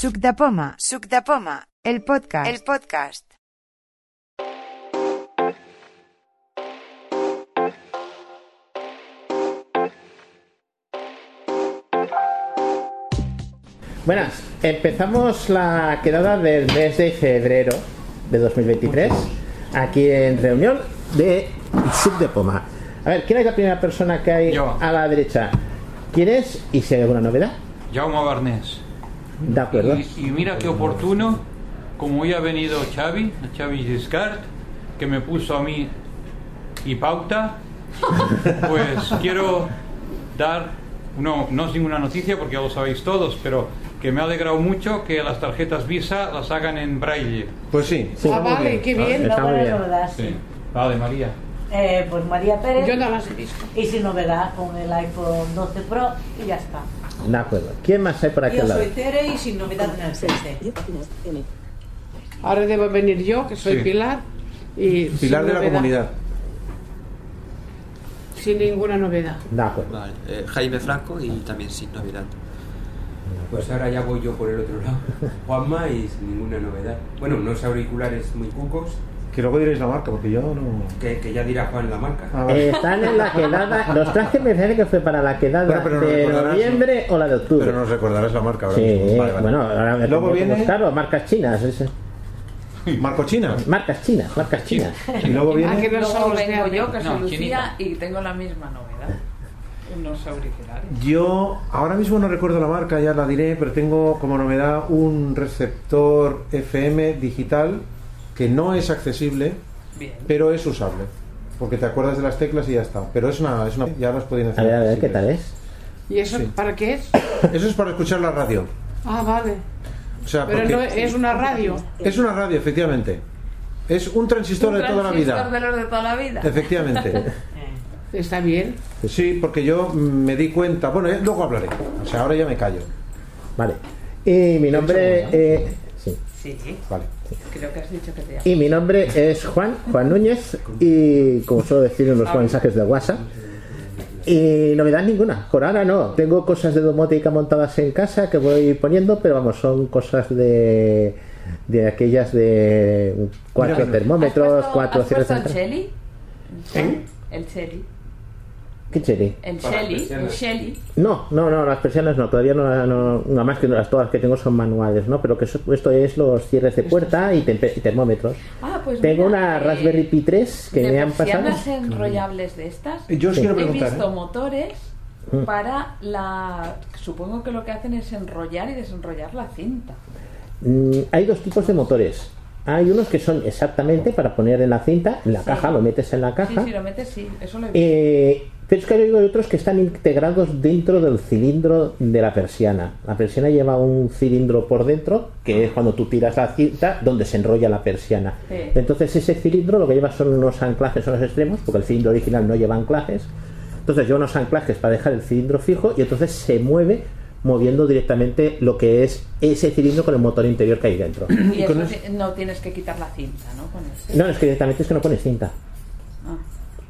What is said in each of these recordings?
Suc de Poma, Suc de Poma, el podcast, el podcast. Buenas, empezamos la quedada del mes de febrero de 2023 aquí en reunión de Sub de Poma. A ver, ¿quién es la primera persona que hay Yo. a la derecha? ¿Quién es? ¿Y si hay alguna novedad? Jaume Barnés. De acuerdo. Y, y mira qué oportuno, como hoy ha venido Xavi, Xavi Giscard, que me puso a mí y pauta, pues quiero dar, no, no es ninguna noticia porque ya lo sabéis todos, pero que me ha alegrado mucho que las tarjetas Visa las hagan en braille. Pues sí. Sí. Ah, vale, qué bien. Está muy bien. sí. Sí. Vale, María. Eh, pues María Pérez. Yo nada más he visto. Y sin novedad con el iPhone 12 Pro y ya está. De acuerdo. ¿Quién más hay por aquí Yo lado? soy Tere y sin novedad en el CC. Ahora debo venir yo, que soy Sí. Pilar. Y Pilar de la comunidad. Sin ninguna novedad. De acuerdo. Vale, eh, Jaime Franco y también sin novedad. Pues ahora ya voy yo por el otro lado. Juanma y sin ninguna novedad. Bueno, unos auriculares muy cucos Que luego diréis la marca, porque yo no. que, que ya dirá Juan la marca. Ah, vale. Eh, están en la quedada. Los traje me parece que fue para la quedada pero no de noviembre o la de octubre. Pero nos recordarás la marca ahora Sí, mismo. Vale, vale. bueno, ahora me Luego viene buscarlo, marcas chinas. ese. Marco China. Marcas chinas, marcas chinas. Y luego viene. no Luego somos de vengo yo, que soy No, Lucía, y tengo la misma novedad. Unos auriculares. Yo ahora mismo no recuerdo la marca, ya la diré, pero tengo como novedad un receptor FM digital que no es accesible, Bien. pero es usable. Porque te acuerdas de las teclas y ya está. Pero es una. Es una ya las pueden A hacer. ver, a ver, ¿qué tal es? ¿Y eso Sí. para qué es? Eso es para escuchar la radio. Ah, vale. O sea, Pero no es una radio. es una radio, efectivamente. Es un transistor de toda la transistor vida. de los de toda la vida. Efectivamente. Está bien. Sí, porque yo me di cuenta. Bueno, eh, luego hablaré. O sea, ahora ya me callo. Vale. Y mi nombre. eh, sí, Sí, Vale. creo que has dicho que te llamas. Y mi nombre es Juan, Juan Núñez, y como suelo decir en los mensajes de WhatsApp. Y novedad ninguna, por ahora no. Tengo cosas de domótica montadas en casa que voy poniendo, pero vamos, son cosas de, de aquellas de cuatro termómetros, ¿Has puesto- cuatro ¿Has puesto el Shelly? ¿Eh? El Shelly. ¿Qué cherry? El Shelly. El. Shelly. No, no, no, las persianas no, todavía no, no nada más que las todas que tengo son manuales, ¿no? Pero que eso- esto es los cierres de puerta y, termómetros. Ah, pues Tengo mira, una eh, Raspberry Pi 3 que de me han pasado. persianas enrollables de estas. Yo os Sí. quiero He preguntar. visto ¿eh? motores Mm. para la. Supongo que lo que hacen es enrollar y desenrollar la cinta. Mm, hay dos tipos de motores. Hay unos que son exactamente para poner en la cinta, en la Sí. caja, lo metes en la Sí, caja. sí, lo metes, sí. Eso lo he visto. Eh, pero es que hay otros que están integrados dentro del cilindro de la persiana. La persiana lleva un cilindro por dentro, que es cuando tú tiras la cinta, donde se enrolla la persiana. Sí. Entonces ese cilindro lo que lleva son unos anclajes en los extremos, porque el cilindro original no lleva anclajes. Entonces lleva unos anclajes para dejar el cilindro fijo y entonces se mueve moviendo directamente lo que es ese cilindro con el motor interior que hay dentro. Y con eso no tienes que quitar la cinta, ¿no? Con. No, es que directamente es que no pones cinta.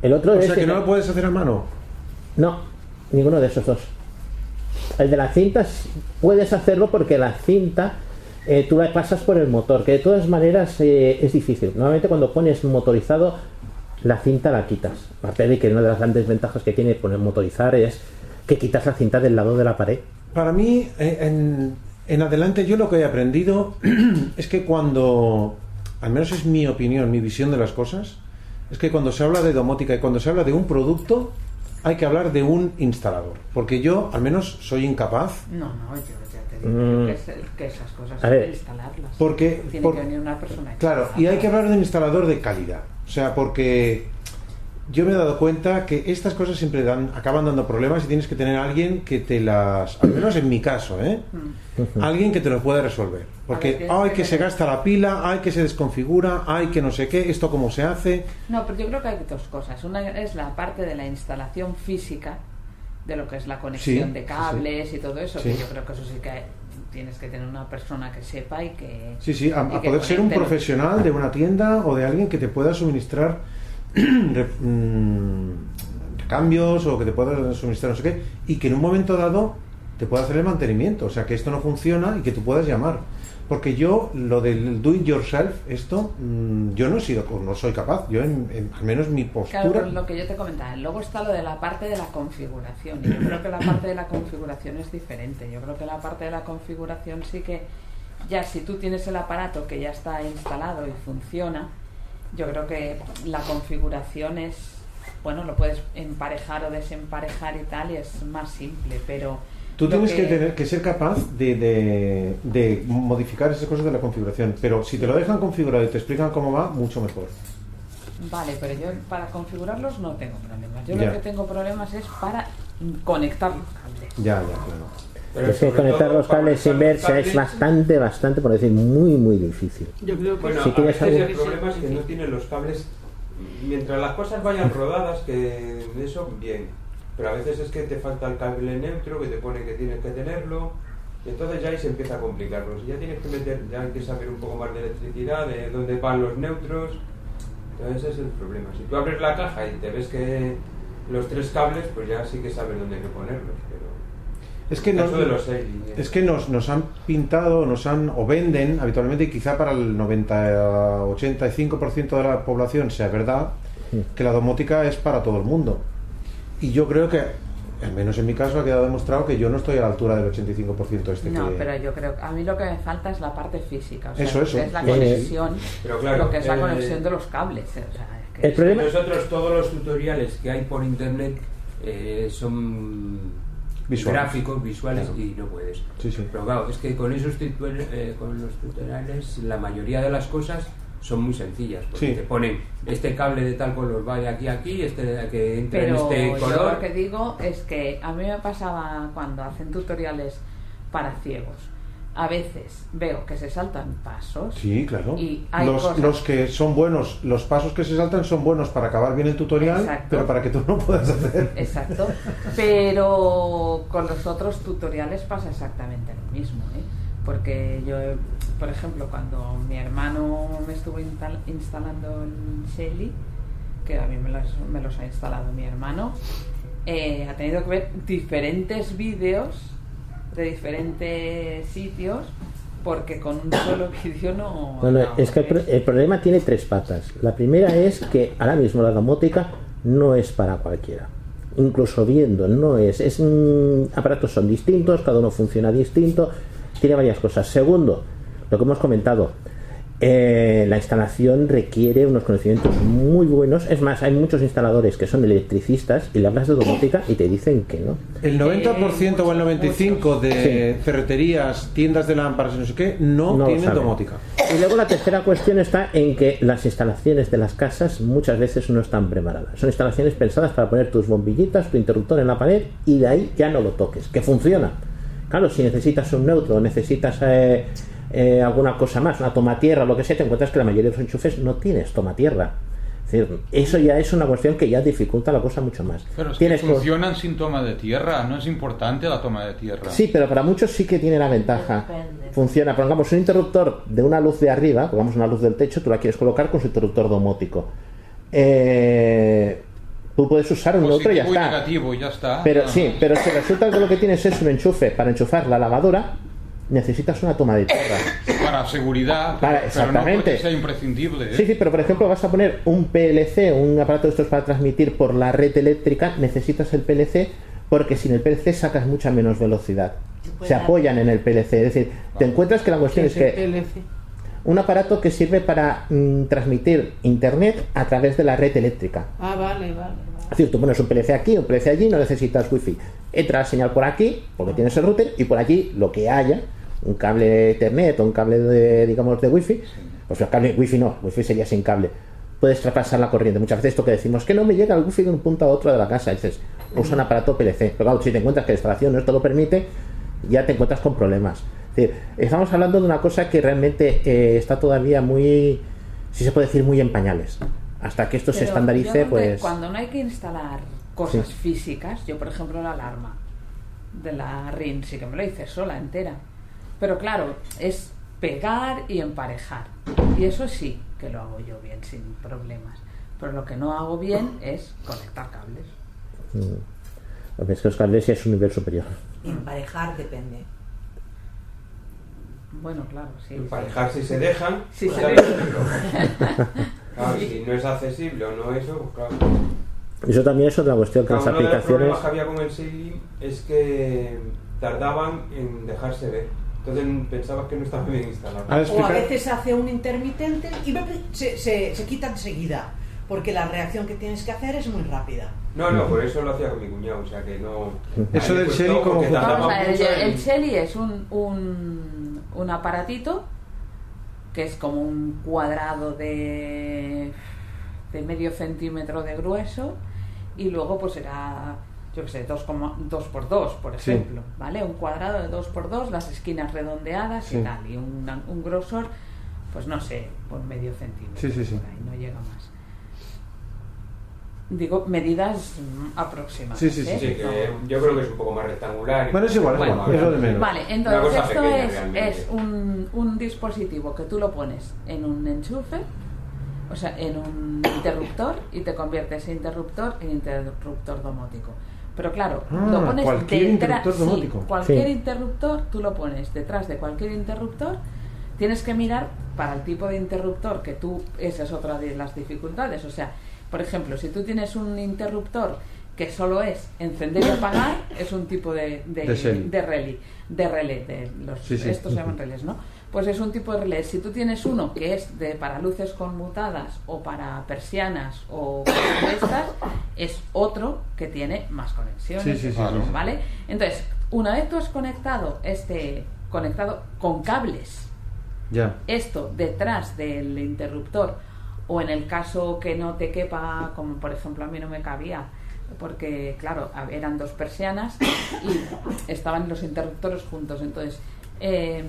El otro O es sea, que no lo puedes hacer a mano. No, ninguno de esos dos. El de la cinta s- puedes hacerlo porque la cinta eh, tú la pasas por el motor, que de todas maneras eh, es difícil. Normalmente cuando pones motorizado, la cinta la quitas. Aparte de que una de las grandes ventajas que tiene poner motorizar es que quitas la cinta del lado de la pared. Para mí, eh, en, en adelante, yo lo que he aprendido es que cuando, al menos es mi opinión, mi visión de las cosas, es que cuando se habla de domótica y cuando se habla de un producto, hay que hablar de un instalador. Porque yo, al menos, soy incapaz. No, no, yo ya te digo Mm. que, es- que esas cosas A hay que instalarlas. Porque, Tiene por- que venir una persona. Claro, y hay que hablar de un instalador de calidad. O sea, porque yo me he dado cuenta que estas cosas siempre dan, acaban dando problemas y tienes que tener a alguien que te las, al menos en mi caso, ¿eh? Alguien que te lo pueda resolver. Ver, Porque, tienes ay, que se gasta la pila, ay, que se desconfigura, ay, que no sé qué, esto cómo se hace. No, pero yo creo que hay dos cosas. Una es la parte de la instalación física, de lo que es la conexión Sí, de sí, cables y todo eso, que yo creo que eso sí que hay- tienes que tener una persona que sepa y que... Sí, sí, a, poder ser un profesional de una tienda o de alguien que te pueda suministrar mm, cambios o que te pueda suministrar no sé qué y que en un momento dado te puede hacer el mantenimiento. O sea, que esto no funciona y que tú puedas llamar. Porque yo, lo del do it yourself, esto, mm, yo no he sido, no soy capaz. Yo, en- en- al menos mi postura. Claro, pero lo que yo te comentaba, luego está lo de la parte de la configuración. Y yo creo que la parte de la configuración es diferente. Yo creo que la parte de la configuración sí que, ya si tú tienes el aparato que ya está instalado y funciona, yo creo que la configuración es, bueno, lo puedes emparejar o desemparejar y tal, y es más simple, pero... Tú tienes que... tener que ser capaz de, de- de modificar esas cosas de la configuración. Pero si te lo dejan configurado y te explican cómo va, mucho mejor. Vale, pero yo para configurarlos no tengo problemas. Yo Ya. lo que tengo problemas es para conectar los cables. Ya, ya, claro. Pero es que conectar los cables los inversa es bastante, bastante, por decir, muy, muy difícil. Yo creo que Bueno, Si a quieres veces algo- el problema es que no tienen los cables. Mientras las cosas vayan rodadas, que eso bien. Pero a veces es que te falta el cable neutro, que te pone que tienes que tenerlo. Y entonces ya ahí se empieza a complicar. Pues ya tienes que meter, ya hay que saber un poco más de electricidad, de dónde van los neutros. Entonces ese es el problema. Si tú abres la caja y te ves que los tres cables, pues ya sí que sabes dónde hay que ponerlos. Es que, nos, de eh. es que nos, nos han pintado, nos han o venden habitualmente, y quizá para el 90, 85% de la población sea verdad, que la domótica es para todo el mundo. Y yo creo que, al menos en mi caso, ha quedado demostrado que yo no estoy a la altura del 85% este No, que... pero yo creo que a mí lo que me falta es la parte física, o sea, Eso, eso. que es la Eh, conexión, pero claro, lo que es la eh, conexión de los cables. o sea, es que El problema- Nosotros todos los tutoriales que hay por internet eh, son Visuales. gráficos, visuales Claro. y no puedes. Sí, sí. Pero claro, es que con esos tutu- eh, con los tutoriales la mayoría de las cosas son muy sencillas. Porque Sí. te ponen este cable de tal color va de aquí a aquí, este de- que entra Pero en este yo color. lo que digo es que a mí me pasaba cuando hacen tutoriales para ciegos. A veces veo que se saltan pasos. Sí, claro. Y hay los, cosas- los que son buenos, los pasos que se saltan son buenos para acabar bien el tutorial, Exacto. pero para que tú no puedas hacer. Exacto. Pero con los otros tutoriales pasa exactamente lo mismo, ¿eh? Porque yo, por ejemplo, cuando mi hermano me estuvo instal- instalando el Shelly, que a mí me los, me los ha instalado mi hermano, eh, ha tenido que ver diferentes vídeos de diferentes sitios porque con un solo vídeo no... Bueno, no, es que el, el problema tiene tres patas. La primera es que ahora mismo la domótica no es para cualquiera. Incluso viendo, no es. es mm, aparatos son distintos, cada uno funciona distinto, tiene varias cosas. Segundo, lo que hemos comentado, eh, la instalación requiere unos conocimientos muy buenos. Es más, hay muchos instaladores que son electricistas y le hablas de domótica y te dicen que no. El 90% o el muchos, 95% de ferreterías, tiendas de lámparas y no sé qué, no, No tienen domótica. Y luego la tercera cuestión está en que las instalaciones de las casas muchas veces no están preparadas. Son instalaciones pensadas para poner tus bombillitas, tu interruptor en la pared y de ahí ya no lo toques, que funciona. Claro, si necesitas un neutro, necesitas eh, eh, alguna cosa más, una toma tierra, lo que sea, te encuentras que la mayoría de los enchufes no tienes toma tierra. Es decir, eso ya es una cuestión que ya dificulta la cosa mucho más. Pero es que Tienes por- funcionan sin toma de tierra, no es importante la toma de tierra. Sí, pero para muchos sí que tiene la ventaja. Depende. Funciona, pongamos un interruptor de una luz de arriba, pongamos una luz del techo, tú la quieres colocar con su interruptor domótico. Eh, tú puedes usar un neutro y ya y está. negativo, ya está. Pero Ah. sí, pero si resulta que lo que tienes es un enchufe para enchufar la lavadora, necesitas una toma de tierra. Para seguridad, Para- pero no exactamente. porque sea imprescindible. ¿eh? Sí, sí, pero por ejemplo vas a poner un PLC, un aparato de estos para transmitir por la red eléctrica, necesitas el PLC porque sin el PLC sacas mucha menos velocidad. Se apoyan en el PLC, es decir, te encuentras que la cuestión es que LC. un aparato que sirve para mm, transmitir internet a través de la red eléctrica. Ah, vale, vale. Es decir, tú pones un PLC aquí, un PLC allí, no necesitas wifi. Entra la señal por aquí, porque tienes el router, y por allí lo que haya, un cable Ethernet o un cable de, digamos, de wifi, pues el cable wifi no, wifi sería sin cable. Puedes traspasar la corriente. Muchas veces esto que decimos, que no me llega el wifi de un punto a otro de la casa. Dices, usa un aparato PLC. Pero claro, si te encuentras que la instalación no esto lo permite, ya te encuentras con problemas. Es decir, estamos hablando de una cosa que realmente eh, está todavía muy, si se puede decir, muy en pañales. Hasta que esto se estandarice, pues... Cuando no hay que instalar cosas Sí. físicas, yo por ejemplo la alarma de la RIN sí que me lo hice sola, entera. Pero claro, es pegar y emparejar. Y eso sí que lo hago yo bien, sin problemas. Pero lo que no hago bien es conectar cables. Mm. Lo que es que los cables ya es un nivel superior. Emparejar depende. Bueno, claro, sí. Emparejar si se dejan. Si pues se dejan. Claro, si no es accesible o no eso, pues claro. Eso también es otra cuestión que Claro, las uno de los aplicaciones. problemas que había con el Sailing es que tardaban en dejarse ver. Entonces pensabas que no estaba bien instalado. O a veces hace un intermitente y se, se, se quita enseguida, porque la reacción que tienes que hacer es muy rápida. No, no, por eso lo hacía con mi cuñado, o sea que no. Eso del Shelly, tardaba Vamos a ver, el, el Shelly es un, un, un aparatito que es como un cuadrado de, de medio centímetro de grueso y luego pues será, yo qué sé, 2 por 2, por Sí. ejemplo, ¿vale? Un cuadrado de 2 por 2, las esquinas redondeadas Sí. y tal, y un, un grosor, pues no sé, por medio centímetro, Sí, sí, sí. por ahí, no llega más. Digo, medidas mm, aproximadas. Sí, sí, sí, ¿eh? Sí, que yo creo que es un poco más rectangular. y- Bueno, es igual, es Bueno, igual, es lo de menos. Vale, entonces esto pequeña, es, realmente. es un, un dispositivo que tú lo pones en un enchufe, o sea, en un interruptor y te convierte ese interruptor en interruptor domótico. Pero claro, Ah, lo pones cualquier interruptor sí, cualquier Sí. interruptor tú lo pones detrás de cualquier interruptor. Tienes que mirar para el tipo de interruptor que tú, esa es otra de las dificultades. O sea, por ejemplo, si tú tienes un interruptor que solo es encender y apagar, es un tipo de, de, De de relé, de relé, de los, Sí, sí. estos se llaman relés, ¿no? Pues es un tipo de relé. Si tú tienes uno que es de para luces conmutadas o para persianas o estas, es otro que tiene más conexiones, Sí, sí, sí. ¿vale? Entonces, una vez tú has conectado este conectado con cables Ya. esto detrás del interruptor o en el caso que no te quepa, como por ejemplo a mí no me cabía, porque claro, eran dos persianas y estaban los interruptores juntos, entonces eh,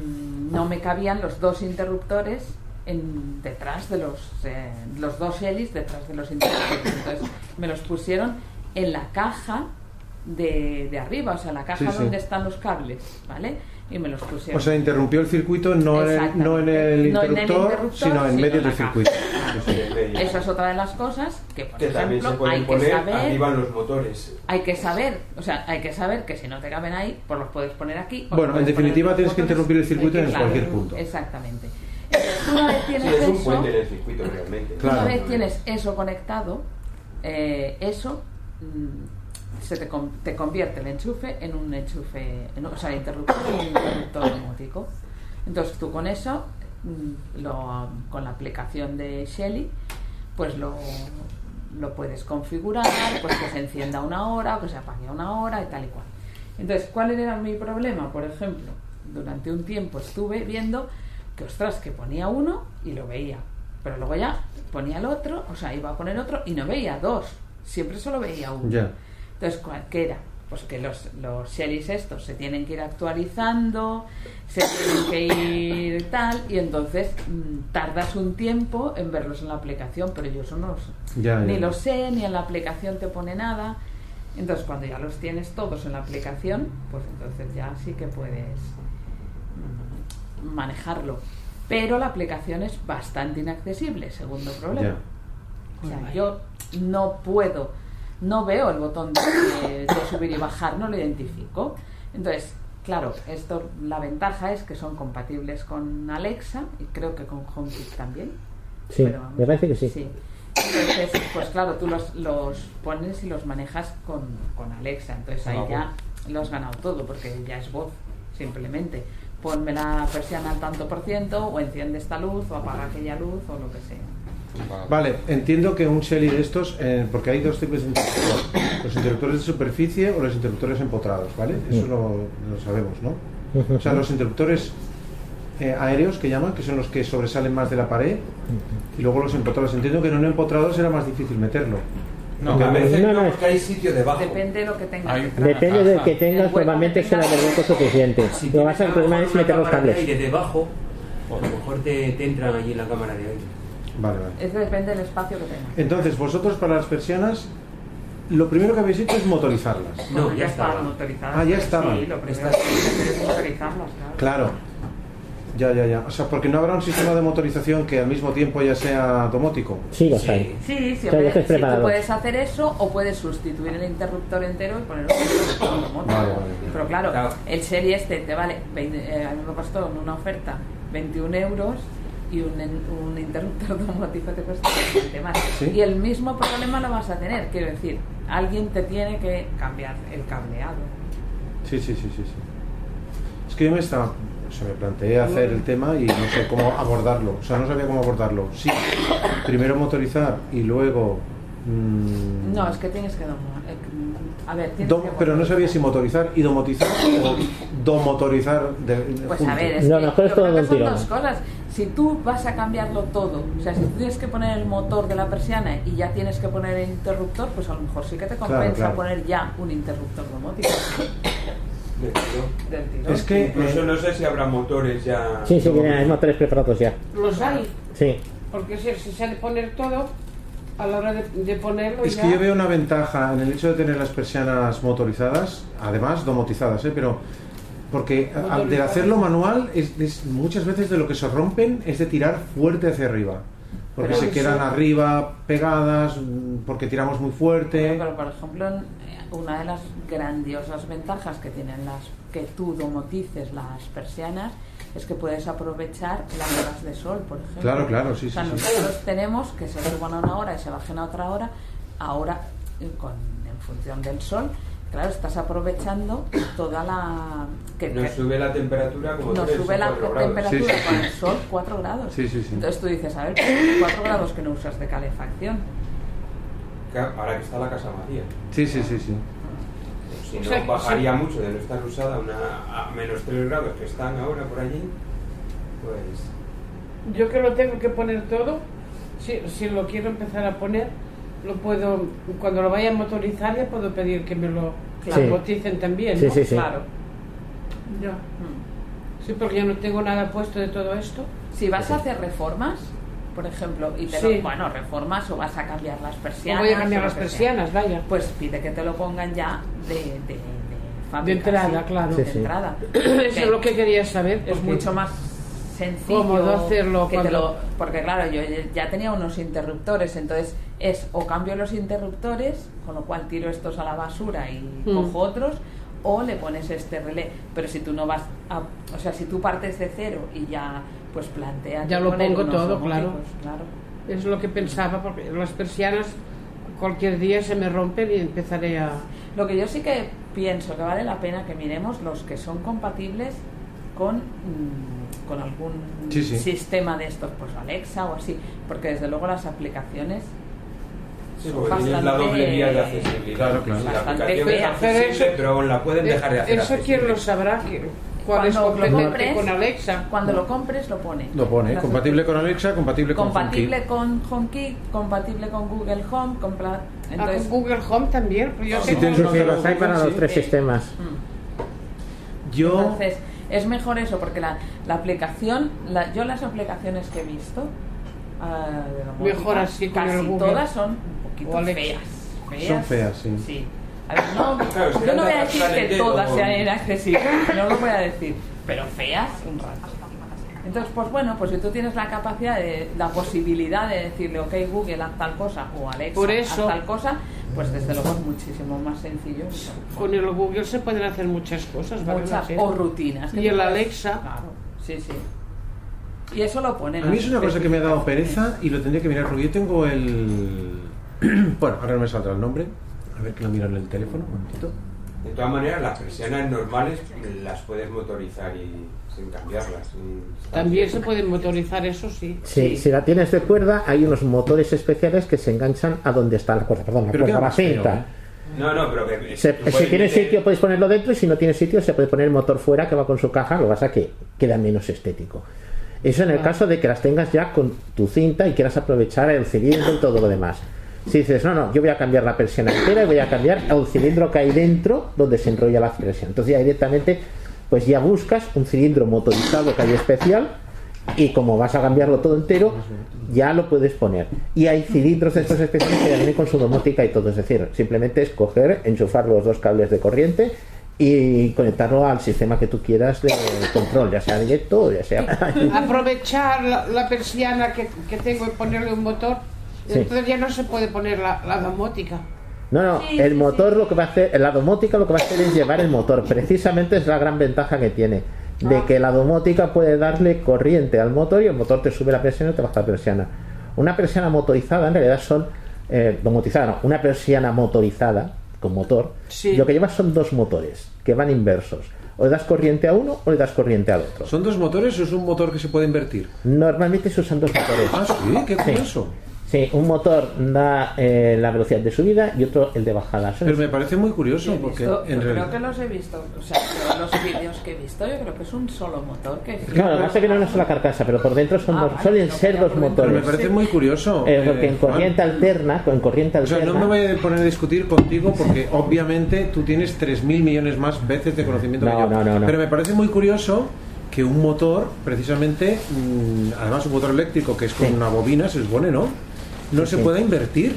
no me cabían los dos interruptores en, detrás de los, eh, los dos Shellys detrás de los interruptores, entonces me los pusieron en la caja de, de arriba, o sea, la caja Sí, sí. donde están los cables, ¿vale? Y me los pusieron. O sea, interrumpió el circuito no en el, no en el No en el interruptor, sino en sino medio del circuito. Esa es otra de las cosas que, por Que también se ejemplo, pueden hay que poner saber. arriba en los motores. Hay que saber, o sea, hay que saber que si no te caben ahí, pues los puedes poner aquí. Bueno, en definitiva tienes que interrumpir el circuito en Claro, cualquier punto. Exactamente. Una vez Sí, tienes es un eso, puente en el circuito realmente. una vez tienes eso conectado, eh, eso mm, se te, te convierte el enchufe en un enchufe, o sea, interruptor en. Entonces tú con eso, mm, lo, con la aplicación de Shelly, pues lo, lo puedes configurar, pues que se encienda una hora o que se apague una hora y tal y cual. Entonces, ¿cuál era mi problema? Por ejemplo, durante un tiempo estuve viendo que, ostras, que ponía uno y lo veía, pero luego ya ponía el otro, o sea, iba a poner otro y no veía dos, siempre solo veía uno. Entonces, ¿cuál qué era? Pues que los, los Shellys estos se tienen que ir actualizando, se tienen que ir tal, y entonces mm, tardas un tiempo en verlos en la aplicación, pero yo eso no lo sé. Ya, ni ya. lo sé, ni en la aplicación te pone nada. Entonces, cuando ya los tienes todos en la aplicación, pues entonces ya sí que puedes mm, manejarlo. Pero la aplicación es bastante inaccesible, segundo problema. Ya. O sea, yo no puedo, no veo el botón de, de subir y bajar, no lo identifico. Entonces, claro, esto la ventaja es que son compatibles con Alexa y creo que con HomeKit también. Sí, Pero me parece que sí. Entonces, pues claro, tú los, los pones y los manejas con, con Alexa. Entonces ahí Ah, ya lo has ganado todo, porque ya es voz, simplemente. Ponme la persiana al tanto por ciento, o enciende esta luz, o apaga aquella luz, o lo que sea. Vale, entiendo que un Shelly de estos, eh, porque hay dos tipos de interruptores, los interruptores de superficie o los interruptores empotrados, ¿vale? Eso lo, lo sabemos, ¿no? O sea, los interruptores eh, aéreos que llaman, que son los que sobresalen más de la pared, y luego los empotrados. Entiendo que en un empotrado será más difícil meterlo. No, a veces no, no, porque hay sitio debajo. Depende de lo que tengas. Hay-. Depende del que El tengas, normalmente tengas. del hueco suficiente. Si Lo que pasa es que el problema es meter los de cables. aire debajo, o a lo mejor te, te entran allí en la cámara de aire. Vale, vale. Eso depende del espacio que tengas. Entonces, vosotros para las persianas, lo primero que habéis hecho es motorizarlas. No, ya estaban motorizadas. Ah, ya estaban. Sí, lo primero Está- que hay que hacer es motorizarlas, claro. Claro. Ya, ya, ya. O sea, porque no habrá un sistema de motorización que al mismo tiempo ya sea domótico. Sí, hay. Sí, sí, O sea, sí, tú puedes hacer eso o puedes sustituir el interruptor entero y poner un interruptor domótico. Vale, vale. Pero claro, Claro. el serie este te vale, 20, eh, a mí me costó en una oferta 21 euros y un, un interruptor domótico te cuesta bastante más. ¿Sí? Y el mismo problema lo vas a tener, quiero decir, alguien te tiene que cambiar el cableado. Sí, sí, sí, sí, sí. Es que yo me estaba, o sea, me planteé hacer el tema y no sé cómo abordarlo. O sea, no sabía cómo abordarlo. Sí, primero motorizar y luego. mm, No, es que tienes que eh, A ver, tienes dom- que pero no sabía si motorizar y domotizar o domotorizar de, Pues juntos. a ver, es No, que mejor es todo de que un son dos cosas. Si tú vas a cambiarlo todo, o sea, si tú tienes que poner el motor de la persiana y ya tienes que poner el interruptor, pues a lo mejor sí que te compensa claro. poner ya un interruptor domótico del. Es que Incluso eh, no sé si habrá motores ya. Sí, sí, vienen hay motores preparados ya. Los hay, Sí. porque si, si se ha de poner todo, a la hora de, de ponerlo Es ya... que yo veo una ventaja en el hecho de tener las persianas motorizadas, además domotizadas, ¿eh? pero porque al de hacerlo manual es, es- muchas veces de lo que se rompen es de tirar fuerte hacia arriba, porque Pero se sí. quedan arriba pegadas, mm, porque tiramos muy fuerte. Pero, por ejemplo, eh, una de las grandiosas ventajas que tienen las que tú domotices las persianas es que puedes aprovechar las horas de sol, por ejemplo. Claro, claro, sí, O sea, sí, sí. nosotros tenemos que se suban a una hora y se bajen a otra hora, ahora eh, con, en función del sol. Claro, estás aprovechando toda la... que, Nos que sube la temperatura como nos sube la temperatura Sí, sí, con el sol 4 grados. Sí, sí, sí. Entonces tú dices, a ver, 4 grados que no usas de calefacción. Claro, Ahora que está la casa vacía. Sí, sí, sí, sí. Si O no, bajaría mucho de no estar usada una, a menos 3 grados que están ahora por allí. Pues. Yo que lo tengo que poner todo, si, si lo quiero empezar a poner, lo puedo, cuando lo vaya a motorizar ya puedo pedir que me lo Sí. motoricen también, Sí, ¿no? sí, sí. Claro. Ya. Mm. Sí, porque yo no tengo nada puesto de todo esto. Si vas a hacer reformas, por ejemplo, y te Sí. lo, bueno, reformas o vas a cambiar las O persianas. voy a cambiar las persianas, vaya. Pues pide que te lo pongan ya de, de, de fábrica, entrada, sí, claro. Sí, de sí. entrada. Eso es lo que quería saber. es mucho más sencillo Cómodo hacerlo que te lo- porque claro yo ya tenía unos interruptores entonces es o cambio los interruptores con lo cual tiro estos a la basura y Mm. cojo otros o le pones este relé pero si tú no vas a, o sea si tú partes de cero y ya pues planteas Ya lo pongo todo, claro. claro Es lo que pensaba, porque las persianas cualquier día se me rompen y empezaré a... Lo que yo sí que pienso que vale la pena que miremos los que son compatibles con, mm, con algún Sí, sí. sistema de estos, pues Alexa o así, porque desde luego las aplicaciones son tienes la bastante- doble vía de accesibilidad. Claro, la Bastante. Pero accesible, eso- pero la pueden dejar de hacer Eso quién lo sabrá, que- cuál es Cuando lo compatible compres, con Alexa. Cuando lo compres lo pone. Lo pone, Las- compatible con Alexa, compatible con compatible con HomeKit, compatible con Google Home, compla- Ah, entonces con Google Home también. pues yo Si tengo- tienes Sí, un sí, los hay para los tres sistemas. mm. Yo, Entonces, es mejor eso, porque la, la aplicación, la- yo las aplicaciones que he visto, ah, de Mejor así casi todas son un poquito feas, feas. Son feas, sí. A ver, no, Claro, yo no voy a decir que todas sean inaccesibles, no lo voy a decir, pero feas un rato. Entonces, pues bueno, pues si tú tienes la capacidad, de, la posibilidad de decirle, ok, Google, haz tal cosa, o Alexa, Por eso- haz tal cosa, pues desde luego es muchísimo más sencillo. Con el Google se pueden hacer muchas cosas, ¿vale? Muchas, o rutinas. Y el puedes- Alexa. Claro, sí, sí. Y eso lo ponen. a mí es una cosa que me ha dado pereza y lo tendría que mirar porque yo tengo el... bueno, ahora no me saldrá el nombre. A ver que lo miro en el teléfono, un momentito. De todas maneras, las persianas normales las puedes motorizar y sin cambiarlas. sin- También se pueden motorizar, eso sí. Sí, si la tienes de cuerda, hay unos motores especiales que se enganchan a donde está la cuerda, perdón, la cuerda, la cinta. ¿eh? No, no, pero que. Se- si tienes meter- sitio puedes ponerlo dentro y si no tienes sitio se puede poner el motor fuera que va con su caja, lo que pasa que queda menos estético. Eso en el caso de que las tengas ya con tu cinta y quieras aprovechar el cilindro y todo lo demás. Si dices, no, no, yo voy a cambiar la persiana entera y voy a cambiar el cilindro que hay dentro donde se enrolla la presión. Entonces ya directamente pues ya buscas un cilindro motorizado que hay especial y como vas a cambiarlo todo entero, ya lo puedes poner. Y hay cilindros de estos especiales que vienen con su domótica y todo. Es decir, simplemente es coger, enchufar los dos cables de corriente y conectarlo al sistema que tú quieras de control, ya sea directo o ya sea... Aprovechar la, la persiana que, que tengo y ponerle un motor. Sí. Entonces ya no se puede poner la, la domótica. No, no, Sí, el sí, motor lo que va a hacer, la domótica lo que va a hacer es llevar el motor. Precisamente es la gran ventaja que tiene. De Ah. que la domótica puede darle corriente al motor y el motor te sube la persiana y te baja la persiana. Una persiana motorizada en realidad son. Eh, domotizada, no, una persiana motorizada con motor. Sí. Lo que lleva son dos motores que van inversos. O le das corriente a uno o le das corriente al otro. ¿Son dos motores o es un motor que se puede invertir? Normalmente se usan dos motores. Ah, sí, qué curioso. Sí, un motor da eh, la velocidad de subida y otro el de bajada. Pero me parece muy curioso porque visto- en yo creo que los he visto, o sea, los vídeos que he visto, yo creo que es un solo motor que Claro, lo que pasa es que no es una sola carcasa, pero por dentro son Ah, dos, vale, suelen no ser dos motores. Pero me parece muy curioso. Eh, porque eh, en corriente alterna, en corriente O sea, alterna. no me voy a poner a discutir contigo porque obviamente tú tienes 3.000 millones más veces de conocimiento No, que yo. no, no, no. Pero me parece muy curioso que un motor, precisamente, mm, además un motor eléctrico que es con Sí. una bobina, se supone, ¿no? No Sí, se sí. pueda invertir.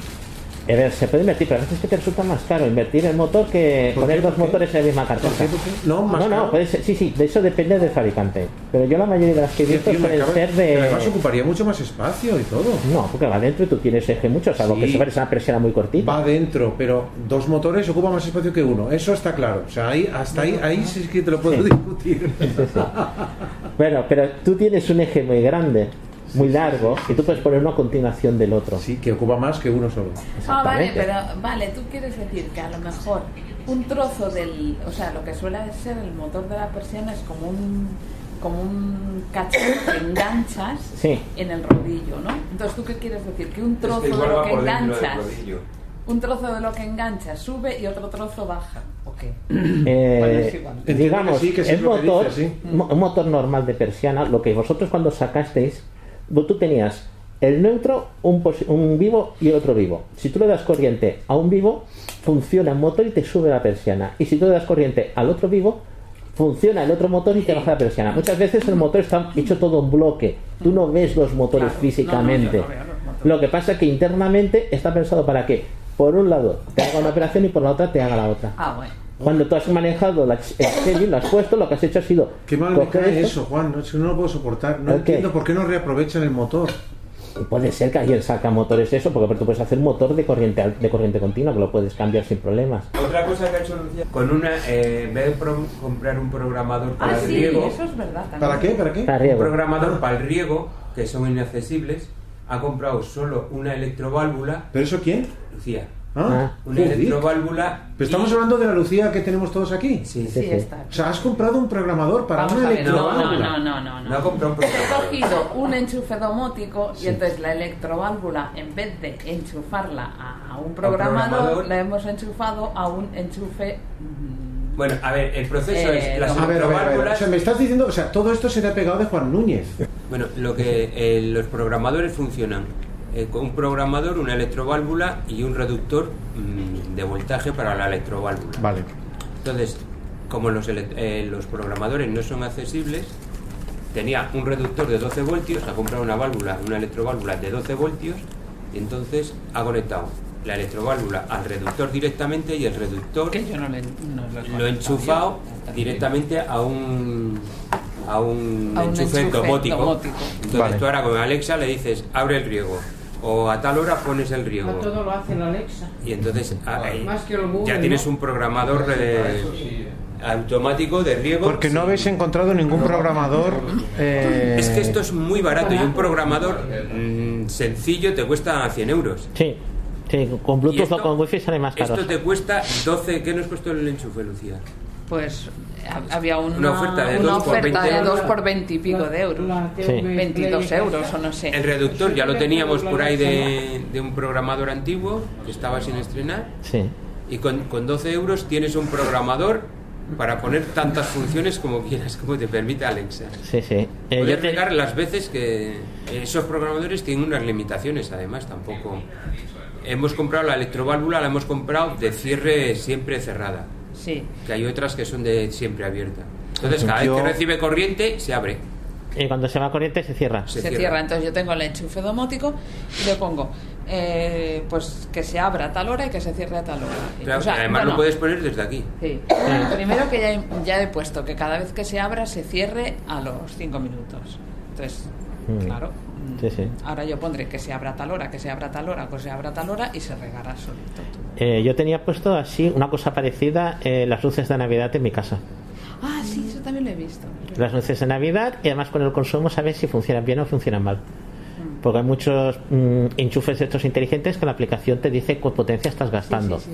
A ver, se puede invertir, pero a veces que te resulta más caro invertir el motor que ¿Por poner dos motores en la misma carcasa. ¿Por qué? ¿Por qué? No, más no, no, caro. puede ser, sí, sí, de eso depende del fabricante. Pero yo la mayoría de las que he Sí, visto suelen ser de... Además ocuparía mucho más espacio y todo. No, porque va adentro y tú tienes eje mucho, salvo que Sí. se parece una persiana muy cortita. Va dentro, pero dos motores ocupan más espacio que uno. Eso está claro. O sea, ahí, hasta ahí, ahí sí que te lo puedo Sí. discutir. Bueno, pero tú tienes un eje muy grande, muy largo, y tú puedes poner uno a continuación del otro. Sí, que ocupa más que uno solo. Ah, vale, pero vale, tú quieres decir que a lo mejor un trozo del, o sea, lo que suele ser el motor de la persiana es como un como un cachorro que enganchas Sí. en el rodillo, ¿no? Entonces, ¿tú qué quieres decir? Que un Es trozo que de lo que enganchas, un trozo de lo que enganchas sube y otro trozo baja, ¿o qué? Eh, Bueno, es igual. Digamos, que sí, que sí el motor, dices, sí. un motor normal de persiana, lo que vosotros cuando sacasteis, tú tenías el neutro, un, un vivo y otro vivo. Si tú le das corriente a un vivo, funciona el motor y te sube la persiana. Y si tú le das corriente al otro vivo, funciona el otro motor y te baja la persiana. Muchas veces el motor está hecho todo en bloque. Tú no ves los motores Claro. físicamente. No, no, yo no veo los motores. Lo que pasa es que internamente está pensado para que, por un lado, te haga una operación y por la otra te haga la otra. Ah, bueno. Cuando tú has manejado la, el Chevy, lo has puesto, lo que has hecho ha sido Qué mal me cae esto. eso, Juan. No, es que no lo puedo soportar. No entiendo por qué no reaprovechan el motor. Puede ser que alguien saca motores eso, porque tú puedes hacer un motor de corriente al- de corriente continua, que lo puedes cambiar sin problemas. Otra cosa que ha hecho Lucía, con una, eh, en vez de pro- comprar un programador para Ah, el sí, riego, eso es verdad también. ¿Para qué? ¿Para qué? Para un riego. programador para el riego, que son inaccesibles, ha comprado solo una electroválvula, ¿Pero eso quién? Lucía, Ah, una electroválvula. Pero estamos y- hablando de la Lucía que tenemos todos aquí. Sí, Sí, está. O sea, has comprado un programador para Vamos una no, no, electroválvula. no, no, no, no. No ha comprado un He cogido un enchufe domótico y entonces la electroválvula, en vez de enchufarla a, a un programador, programador. la hemos enchufado a un enchufe. mm, Bueno, a ver, el proceso Eh, es las A ver, a ver, a ver. O sea, me estás diciendo, o sea, todo esto se te ha pegado de Juan Núñez. Bueno, lo que eh, los programadores funcionan eh, un programador, una electroválvula y un reductor mm, de voltaje para la electroválvula. Vale. Entonces, como los, eh, los programadores no son accesibles, tenía un reductor de 12 voltios, ha comprado una válvula, una electroválvula de 12 voltios, y entonces ha conectado la electroválvula al reductor directamente y el reductor que yo no le no he lo he enchufado directamente a un a un A un enchufe, enchufe domótico. domótico. Entonces Vale. tú ahora con Alexa le dices abre el riego o a tal hora pones el riego No todo lo hace la Alexa. y entonces ah, ahí Más que el Google, ya tienes un programador eh, automático de riego. Porque no habéis encontrado ningún programador. eh, Es que esto es muy barato y un programador mm, sencillo te cuesta 100 euros. Sí, sí, con Bluetooth esto- o con Wi-Fi sale más caro. Esto te cuesta 12. ¿Qué nos costó el enchufe, Lucía? Pues ha- había una, Una oferta de una dos por oferta 20 de euros. 2 por 20 y pico de euros. La Sí. TV 22 Play euros o no sé. El reductor ya lo teníamos por ahí de, de un programador antiguo que estaba sin estrenar. Sí. Y con, con 12 euros tienes un programador para poner tantas funciones como quieras, como te permite Alexa. Sí, sí. Eh, yo te- las veces que esos programadores tienen unas limitaciones, además, tampoco. Hemos comprado la electroválvula, la hemos comprado de cierre siempre cerrada, Sí. que hay otras que son de siempre abierta. Entonces, cada Yo- vez que recibe corriente, se abre. y cuando se va corriente se cierra. Se Se, cierra. cierra. Entonces yo tengo el enchufe domótico y le pongo eh, pues que se abra a tal hora y que se cierre a tal hora. Claro, O sea, y además bueno, lo puedes poner desde aquí. Sí. Primero que ya he, ya he puesto que cada vez que se abra se cierre a los cinco minutos. Entonces, Mm. claro. Sí, sí. Ahora yo pondré que se abra tal hora, que se abra tal hora, que se abra tal hora y se regará solito. Eh, yo tenía puesto así una cosa parecida eh, las luces de Navidad en mi casa. Ah, sí, eso también lo he visto. Las luces de Navidad y además con el consumo sabes si funcionan bien o funcionan mal. Porque hay muchos mm, enchufes de estos inteligentes que la aplicación te dice cuál potencia estás gastando. Sí.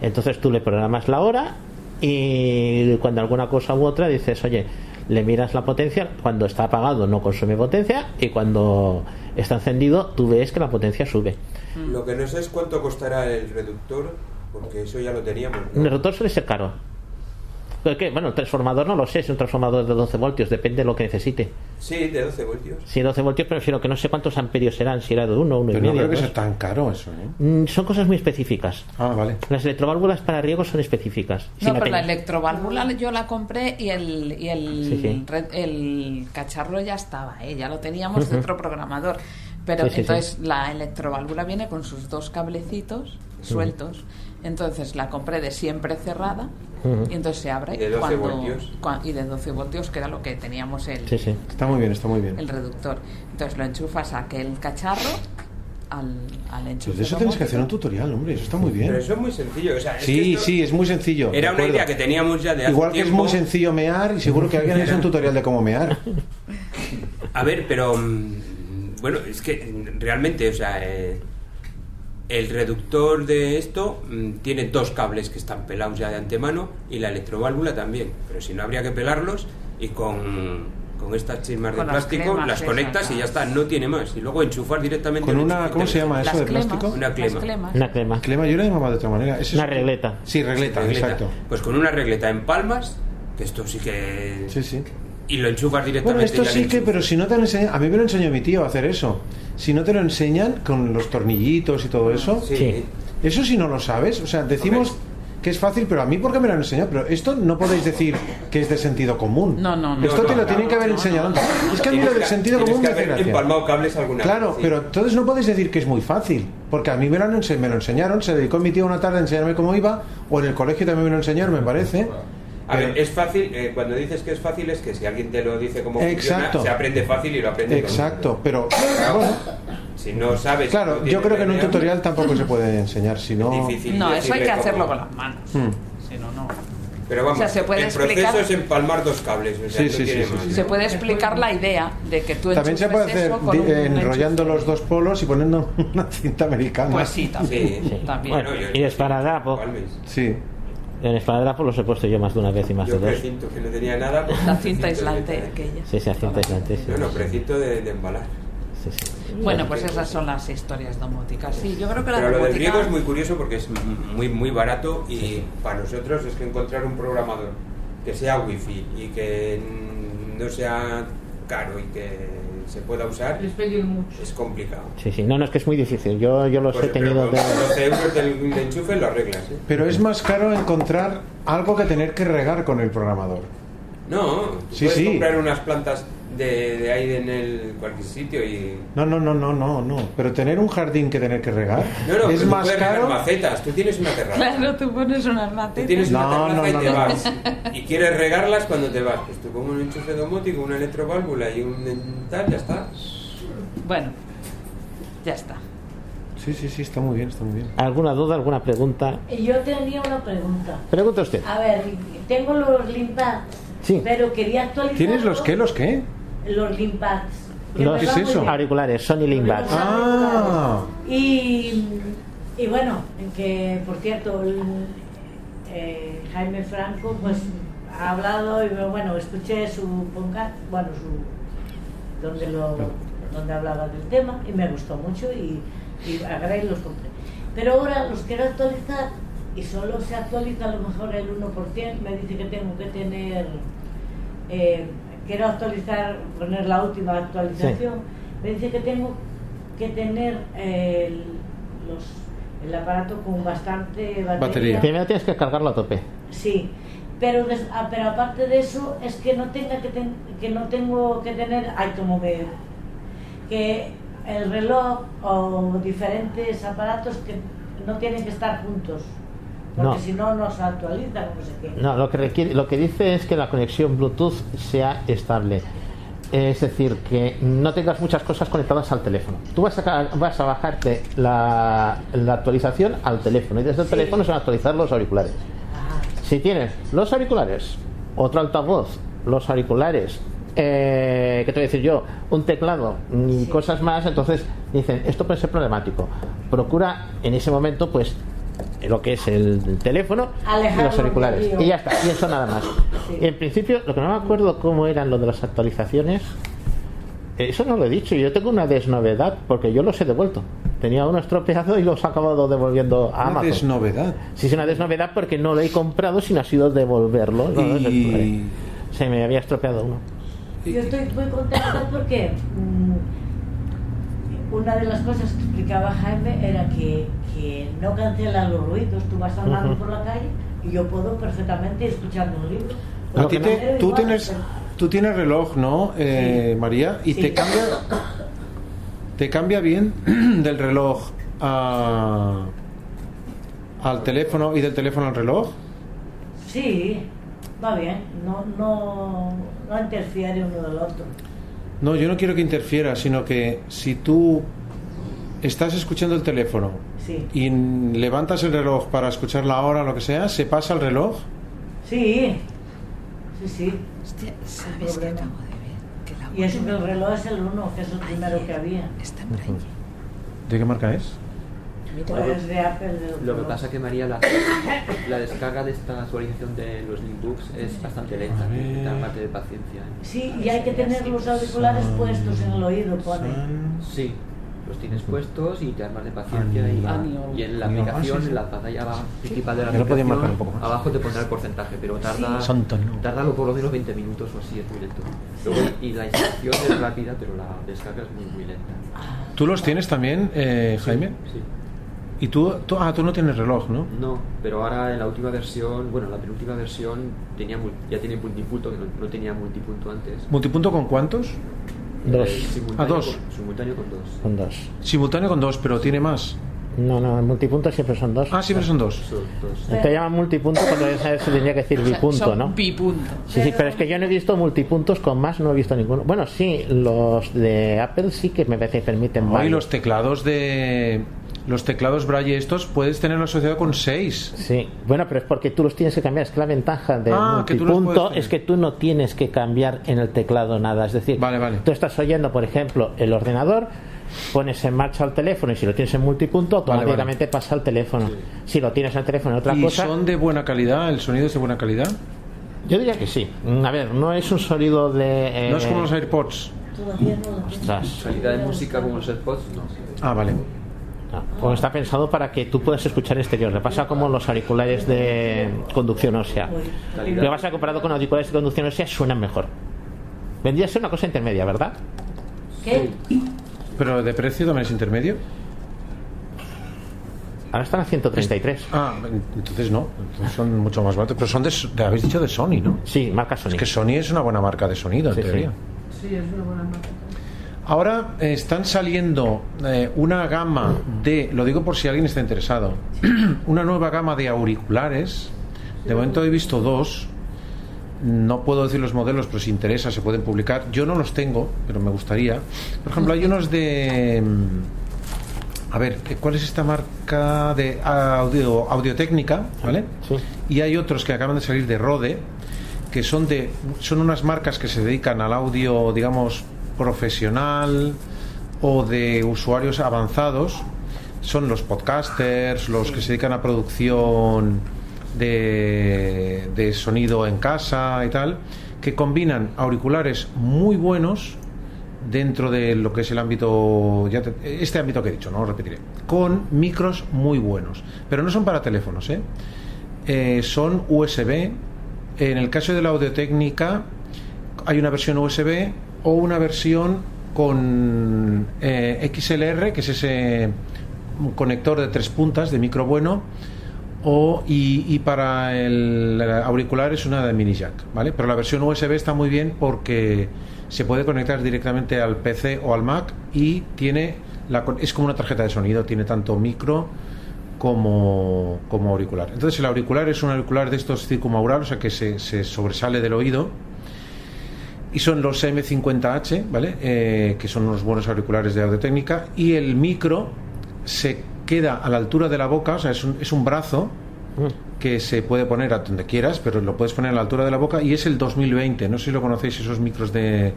Entonces tú le programas la hora y cuando alguna cosa u otra dices, oye, le miras la potencia, cuando está apagado no consume potencia y cuando está encendido tú ves que la potencia sube. Lo que no sé es cuánto costará el reductor, porque eso ya lo teníamos. ¿no? Un rotor suele ser caro. ¿Pero qué? Bueno, el transformador no lo sé, es un transformador de 12 voltios, depende de lo que necesite. Sí, de 12 voltios. Si 12 voltios, prefiero que no sé cuántos amperios serán, si era de 1, 1 y Pero no medio. creo que sea tan caro eso, ¿eh? Mm, Son cosas muy específicas. Ah, vale. Las electroválvulas para riego son específicas. No, pero la electroválvula yo la compré y el, y el, Sí, sí. red- el cacharro ya estaba, ¿eh? ya lo teníamos de Ujú. otro programador. Pero Sí, sí, entonces la electroválvula viene con sus dos cablecitos sueltos. Entonces la compré de siempre cerrada y entonces se abre Y de 12 cuando, voltios. y de 12 voltios que era lo que teníamos el, Sí, sí. Está muy bien, está muy bien. el reductor. Entonces lo enchufas a aquel cacharro al, al enchufe. Pues de eso tienes que hacer un tutorial, hombre, eso está muy bien. Pero eso es muy sencillo. O sea, es que Sí, sí, es muy sencillo. Era una idea que teníamos ya de hace Igual que es muy sencillo mear y seguro que alguien ha hecho un tutorial de cómo mear. A ver, pero mm, bueno, es que mm, realmente, o sea, eh, el reductor de esto mm, tiene dos cables que están pelados ya de antemano y la electroválvula también. Pero si no habría que pelarlos y con, con estas chismas de Con plástico las esas, conectas y ya está, no tiene más. Y luego enchufar directamente. Con el una, ¿cómo se llama eso de clemas, plástico? Una clema. Una crema. Clema, yo la llamaba de otra manera. Es Una regleta. Sí, regleta, Regleta. exacto. Pues con una regleta en palmas, que esto sí que... Sí, sí. Y lo enchufas Bueno, directamente. esto ya al sí que, pero si no te lo enseñan, a mí me lo enseñó mi tío a hacer eso. Si no te lo enseñan con los tornillitos y todo eso, Sí. Sí. eso si no lo sabes, o sea, decimos que es fácil, pero a mí porque me lo han enseñado, pero esto no podéis decir que es de sentido común. No, no, no. Esto No, te no, lo tienen no, que haber no, enseñado no. antes. Es que a mí lo del sentido común me que hace gracia. empalmado cables alguna Claro, vez, sí. pero entonces no podéis decir que es muy fácil, porque a mí me lo, me lo enseñaron, se dedicó mi tío una tarde a enseñarme cómo iba, o en el colegio también me lo enseñaron, me parece. A ver, es fácil, eh, cuando dices que es fácil es que si alguien te lo dice como Exacto. funciona, se aprende fácil y lo aprende Exacto, mundo. pero bueno, Si no sabes... claro, no yo creo que en un tutorial tampoco se puede enseñar, si no... No, eso hay que hacerlo cómo- con las manos. Hmm. Si no, no. Pero vamos, O sea, se puede el explicar- proceso es empalmar dos cables. O sea, Sí, sí, sí, Se puede explicar la idea de que tú También se puede hacer eso con di- un enrollando los dos polos y poniendo una cinta americana. Pues sí, también. Sí. también. Bueno, yo- y. Sí. En esparadrapo los he puesto yo más de una vez y más Yo de dos. precinto que no tenía nada. pues La cinta aislante de- aquella. Sí, sí, cinta aislante, sí. No, no, precinto de, de embalar. Sí, sí. Bueno, pues esas son las historias domóticas. Sí, yo creo que la Pero lo del domótica... riego es muy curioso porque es muy muy barato y para nosotros es que encontrar un programador que sea wifi y que no sea caro y que se pueda usar Les pedí mucho. es complicado. Sí, sí. No, no, es que es muy difícil. Yo, yo los Pues, he tenido pero de... 12 euros del, de enchufe lo arreglas. ¿eh? Pero es más caro encontrar algo que tener que regar con el programador. No, tú Sí, puedes sí. comprar unas plantas de, de ahí en el cualquier sitio y No, no, no, no, no, no. Pero tener un jardín que tener que regar no, no, es tú más regar caro. macetas. Tú tienes una terraza. Claro, tú pones unas Tú macetas. tienes una No, terraza no, y no, te no. vas. Y quieres regarlas cuando te vas. Pues tú con un enchufe domótico, una electroválvula y un tal, ya está. Bueno, ya está. Sí, sí, sí, está muy bien, está muy bien. ¿Alguna duda, alguna pregunta? Yo tenía una pregunta. Pregunta usted. A ver, tengo los limpads, Sí. pero quería actualizar. ¿Tienes los qué? ¿Los qué? Los limpads. que Los va muy bien. auriculares, Sony Linkbats. Ah, Y, y bueno, que por cierto, el, eh, Jaime Franco pues ha hablado y bueno, escuché su podcast, bueno, su, donde, lo, donde hablaba del tema y me gustó mucho y, y agarré y los compré. Pero ahora los quiero actualizar y solo se actualiza a lo mejor el 1%, me dice que tengo que tener, eh, quiero actualizar, poner la última actualización, me dice que tengo que tener eh, el, los- el aparato con bastante batería. Batería. Primero tienes que cargarlo a tope. Sí, pero, des- ah, pero aparte de eso es que no tenga que, ten- que no tengo que tener, ay como me que el reloj o diferentes aparatos que no tienen que estar juntos. Porque No. si no, no se actualizan o no sé qué. No, lo que, requiere, lo que dice es que la conexión Bluetooth sea estable. Es decir, que no tengas muchas cosas conectadas al teléfono. Tú vas a, vas a bajarte la, la actualización al teléfono y desde el teléfono se van a actualizar los auriculares. Si tienes los auriculares, otro altavoz, los auriculares, eh, ¿qué te voy a decir yo? Un teclado y cosas más, entonces dicen, esto puede ser problemático. Procura en ese momento, pues, lo que es el teléfono y los auriculares. Y ya está, y eso nada más. Y en principio, lo que no me acuerdo cómo eran lo de las actualizaciones, eh, eso no lo he dicho. Yo tengo una desnovedad porque yo los he devuelto. Tenía uno estropeado y los he acabado devolviendo a Una Amazon. desnovedad. Sí, es una desnovedad porque no lo he comprado, sino ha sido devolverlo. ¿no? Y- Se me había estropeado uno. Yo estoy muy contenta porque mm, una de las cosas que explicaba Jaime era que, que no cancela los ruidos. Tú vas andando por la calle y yo puedo perfectamente escuchando un libro. A ti te- tú, igual, tienes, tú tienes reloj, ¿no, eh, María? Y Sí. te cambia te cambia bien del reloj a- al teléfono y del teléfono al reloj. Sí, va bien. No, no, no interfiere uno del otro. No, yo no quiero que interfiera, sino que si tú estás escuchando el teléfono Sí. y levantas el reloj para escuchar la hora o lo que sea, se pasa el reloj. Sí, sí, sí. Hostia, ¿sabes qué acabo de ver? Que la Y eso que el reloj es el uno, que es el primero que había. está en braille. ¿De qué marca es? Pues de Apple. Lo que pasa que María, la, la descarga de esta actualización de los Linbooks es bastante lenta, necesita parte de paciencia. ¿eh? Sí, y hay que tener los auriculares puestos en el oído, pone. Sí, los tienes puestos y te armas de paciencia y, en la aplicación, Ah, sí, sí. en la pantalla abajo- principal de la aplicación, marcar un poco más. abajo te pondrá el porcentaje, pero tarda, tarda por lo menos 20 minutos o así, es muy lento. Y la instalación es rápida, pero la descarga es muy, muy lenta. ¿Tú los tienes también, eh, Jaime? Sí. ¿Y tú, tú- Ah, tú no tienes reloj, ¿no? No, pero ahora en la última versión, bueno, la penúltima versión tenía mul- ya tiene multipunto, que no, no tenía multipunto antes. ¿Multipunto con cuántos? Dos. Eh, simultáneo Ah, dos. Con, simultáneo con dos. Son dos. Simultáneo con dos, pero tiene más. No, no, el multipunto siempre son dos. Ah, siempre son dos. Te llaman multipunto cuando ya sabes, se tendría que decir O sea, bipunto, son ¿no? Bipunto. Sí, sí, pero es que yo no he visto multipuntos con más, no he visto ninguno. Bueno, sí, los de Apple sí que me parece que permiten Hoy los teclados de. Los teclados Braille estos puedes tenerlo asociado con seis. Sí, bueno, pero es porque tú los tienes que cambiar. Es que la ventaja del Ah, multipunto es que tú no tienes que cambiar en el teclado nada. Es decir, tú estás oyendo, por ejemplo, el ordenador, pones en marcha el teléfono y si lo tienes en multipunto, Vale, vale. automáticamente pasa al teléfono. Si lo tienes en el teléfono en otra ¿Y cosa. son de buena calidad? ¿El sonido es de buena calidad? Yo diría que sí. A ver, no es un sonido de. eh, No es como los AirPods. Todavía no Ostras. Calidad de música como los AirPods, no. Ah, vale. No, pues está pensado para que tú puedas escuchar exterior. Le pasa como los auriculares de conducción ósea. Lo que pasa comparado con auriculares de conducción ósea suenan mejor. Vendría a ser una cosa intermedia, ¿verdad? ¿Qué? ¿Pero de precio también es intermedio? Ahora están a 133. Ah, entonces no. Entonces son mucho más baratos. Pero son de, de- habéis dicho de Sony, ¿no? Sí, marca Sony. Es que Sony es una buena marca de sonido, en Sí, teoría. sí. Sí, es una buena marca. Ahora eh, están saliendo eh, una gama de, lo digo por si alguien está interesado, una nueva gama de auriculares. De momento he visto dos. No puedo decir los modelos, pero si interesa se pueden publicar. Yo no los tengo, pero me gustaría. Por ejemplo, hay unos de... mm, A ver, ¿qué- ¿cuál es esta marca de audio, audiotécnica? ¿Vale? Y hay otros que acaban de salir de Rode, que son de son unas marcas que se dedican al audio, digamos, profesional o de usuarios avanzados. Son los podcasters, los que se dedican a producción de, de sonido en casa y tal, que combinan auriculares muy buenos dentro de lo que es el ámbito, ya te- este ámbito que he dicho, no lo repetiré, con micros muy buenos, pero no son para teléfonos, ¿eh? Eh, son USB. En el caso de la audiotécnica hay una versión USB o una versión con eh, XLR, que es ese conector de tres puntas de micro bueno, o, y, para el auricular es una de mini jack, ¿vale? Pero la versión USB está muy bien porque se puede conectar directamente al PC o al Mac y tiene la, es como una tarjeta de sonido, tiene tanto micro como, como auricular. Entonces el auricular es un auricular de estos circumaural, o sea que se, se sobresale del oído y son los M50H, ¿vale? Eh, que son unos buenos auriculares de audio técnica y el micro se queda a la altura de la boca, o sea, es un, es un brazo que se puede poner a donde quieras, pero lo puedes poner a la altura de la boca y es el 2020. No sé si lo conocéis, esos micros de...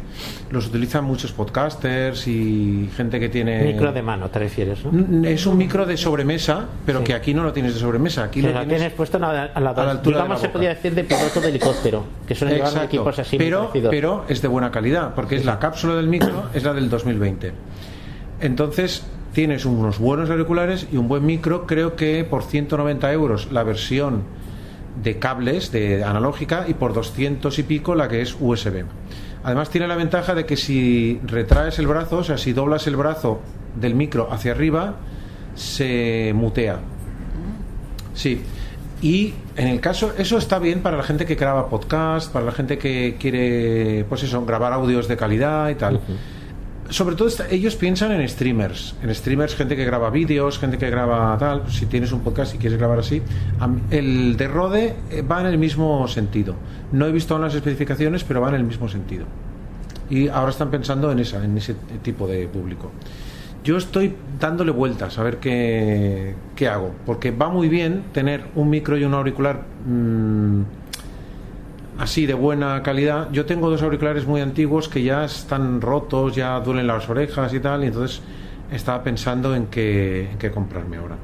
Los utilizan muchos podcasters y gente que tiene... Micro de mano, te refieres, ¿no? Es un micro de sobremesa, pero Sí. que aquí no lo tienes de sobremesa. Aquí Sí, lo tienes, tienes puesto a la, a la- a la altura de digamos la se boca. podría decir de piloto de helicóptero, que Exacto. equipos así pero es de buena calidad, porque es la cápsula del micro, es la del 2020. Entonces, tienes unos buenos auriculares y un buen micro, creo que por 190 euros la versión de cables de analógica y por 200 y pico la que es USB. Además tiene la ventaja de que si retraes el brazo, o sea, si doblas el brazo del micro hacia arriba, se mutea. Sí. Y en el caso, eso está bien para la gente que graba podcast, para la gente que quiere, pues eso, grabar audios de calidad y tal. Sobre todo ellos piensan en streamers, en streamers, gente que graba vídeos, gente que graba tal. si tienes un podcast y quieres grabar así, el de Rode eh, va en el mismo sentido. No he visto aún las especificaciones, pero va en el mismo sentido. Y ahora están pensando en esa, en ese tipo de público. Yo estoy dándole vueltas a ver qué, qué hago, porque va muy bien tener un micro y un auricular mm, así de buena calidad. Yo tengo dos auriculares muy antiguos que ya están rotos, ya duelen las orejas y tal, y entonces estaba pensando en qué, en qué comprarme ahora.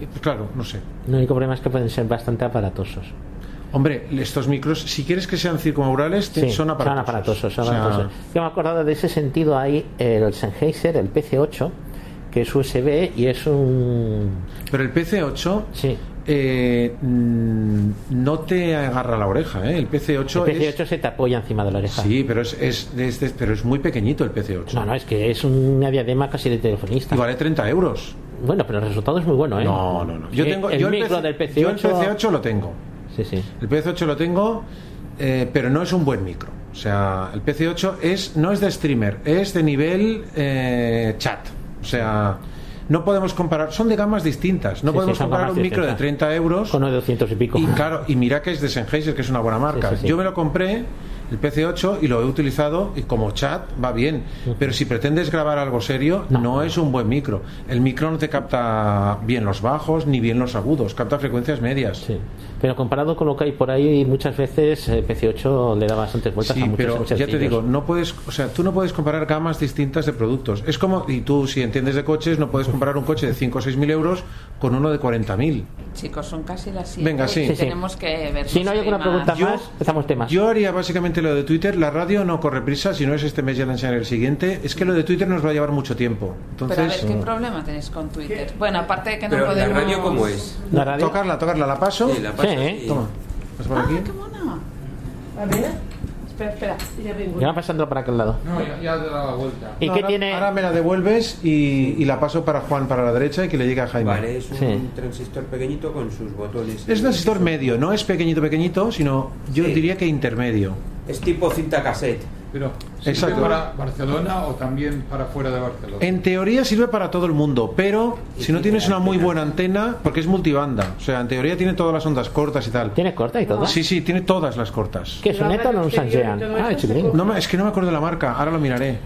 Y pues claro, no sé. El único problema es que pueden ser bastante aparatosos. Hombre, estos micros, si quieres que sean circunmaurales, te- Sí, son aparatosos. aparatosos, son O sea, aparatosos. Yo me he acordado de ese sentido ahí el Sennheiser, el PC8, que es USB y es un... Pero el PC8 Sí. Eh, mm, no te agarra la oreja, ¿eh? El PC8, El es... PC8 se te apoya encima de la oreja. Sí, pero es, es, es- es- pero es muy pequeñito el PC8. No, no, es que es una diadema casi de telefonista. Y vale 30 euros. Bueno, pero el resultado es muy bueno, ¿eh? No, no, no. Yo Eh, tengo el yo micro PC del PC8... yo el PC8 lo tengo. Sí, sí. El PC8 lo tengo, eh, pero no es un buen micro. O sea, el PC8 es no es de streamer, es de nivel eh, chat. O sea, no podemos comparar, son de gamas distintas. No Sí, podemos sí, comparar un micro de distintas. 30 euros Con uno de 200 y pico. y claro, y mira que es de Sennheiser, que es una buena marca. Sí. Yo me lo compré, el PC8, y lo he utilizado y como chat va bien. Pero si pretendes grabar algo serio, no, es un buen micro. El micro no te capta bien los bajos ni bien los agudos, capta frecuencias medias. Pero comparado con lo que hay por ahí, muchas veces el PC8 le da bastantes vueltas Sí, a muchos, pero ya te digo, no puedes, o sea, tú no puedes comparar gamas distintas de productos. Es como, y tú si entiendes de coches, no puedes comparar un coche de 5 o 6 mil euros con uno de 40 mil. Chicos, son casi las 7. Venga, sí. Sí, sí. Tenemos que ver. Si no hay alguna pregunta más, empezamos temas. Yo haría básicamente lo de Twitter. La radio no corre prisa, si no es este mes ya la enseñaré el siguiente. Es que lo de Twitter nos va a llevar mucho tiempo. Pero a ver, ¿qué problema tenéis con Twitter? Bueno, aparte de que no Pero la podemos... radio, ¿cómo es? La radio. tocarla, tocarla, la paso. Sí, la pasas Sí, y- Toma, pasa por aquí. ¡Ah, qué mona! A ver, Espera, espera. ya vengo. Ya va pasando para aquel lado. No, ya, ya te la vuelta. ¿Y No, qué ahora, tiene? ahora me la devuelves y, y la paso para Juan para la derecha y que le llegue a Jaime. Vale, es un Sí. transistor pequeñito con sus botones. Es un transistor medio, no es pequeñito, pequeñito, sino yo Sí. diría que intermedio. Es tipo cinta cassette. Pero ¿sirve Exacto. para Barcelona o también para fuera de Barcelona? En teoría sirve para todo el mundo, pero si no tienes una muy buena antena, porque es multibanda, o sea, en teoría tiene todas las ondas cortas y tal. ¿Tiene corta y todo? Sí, sí, tiene todas las cortas. ¿Qué es Eton o y todo Ah, chiquitín. No, me- es que no me acuerdo de la marca, ahora lo miraré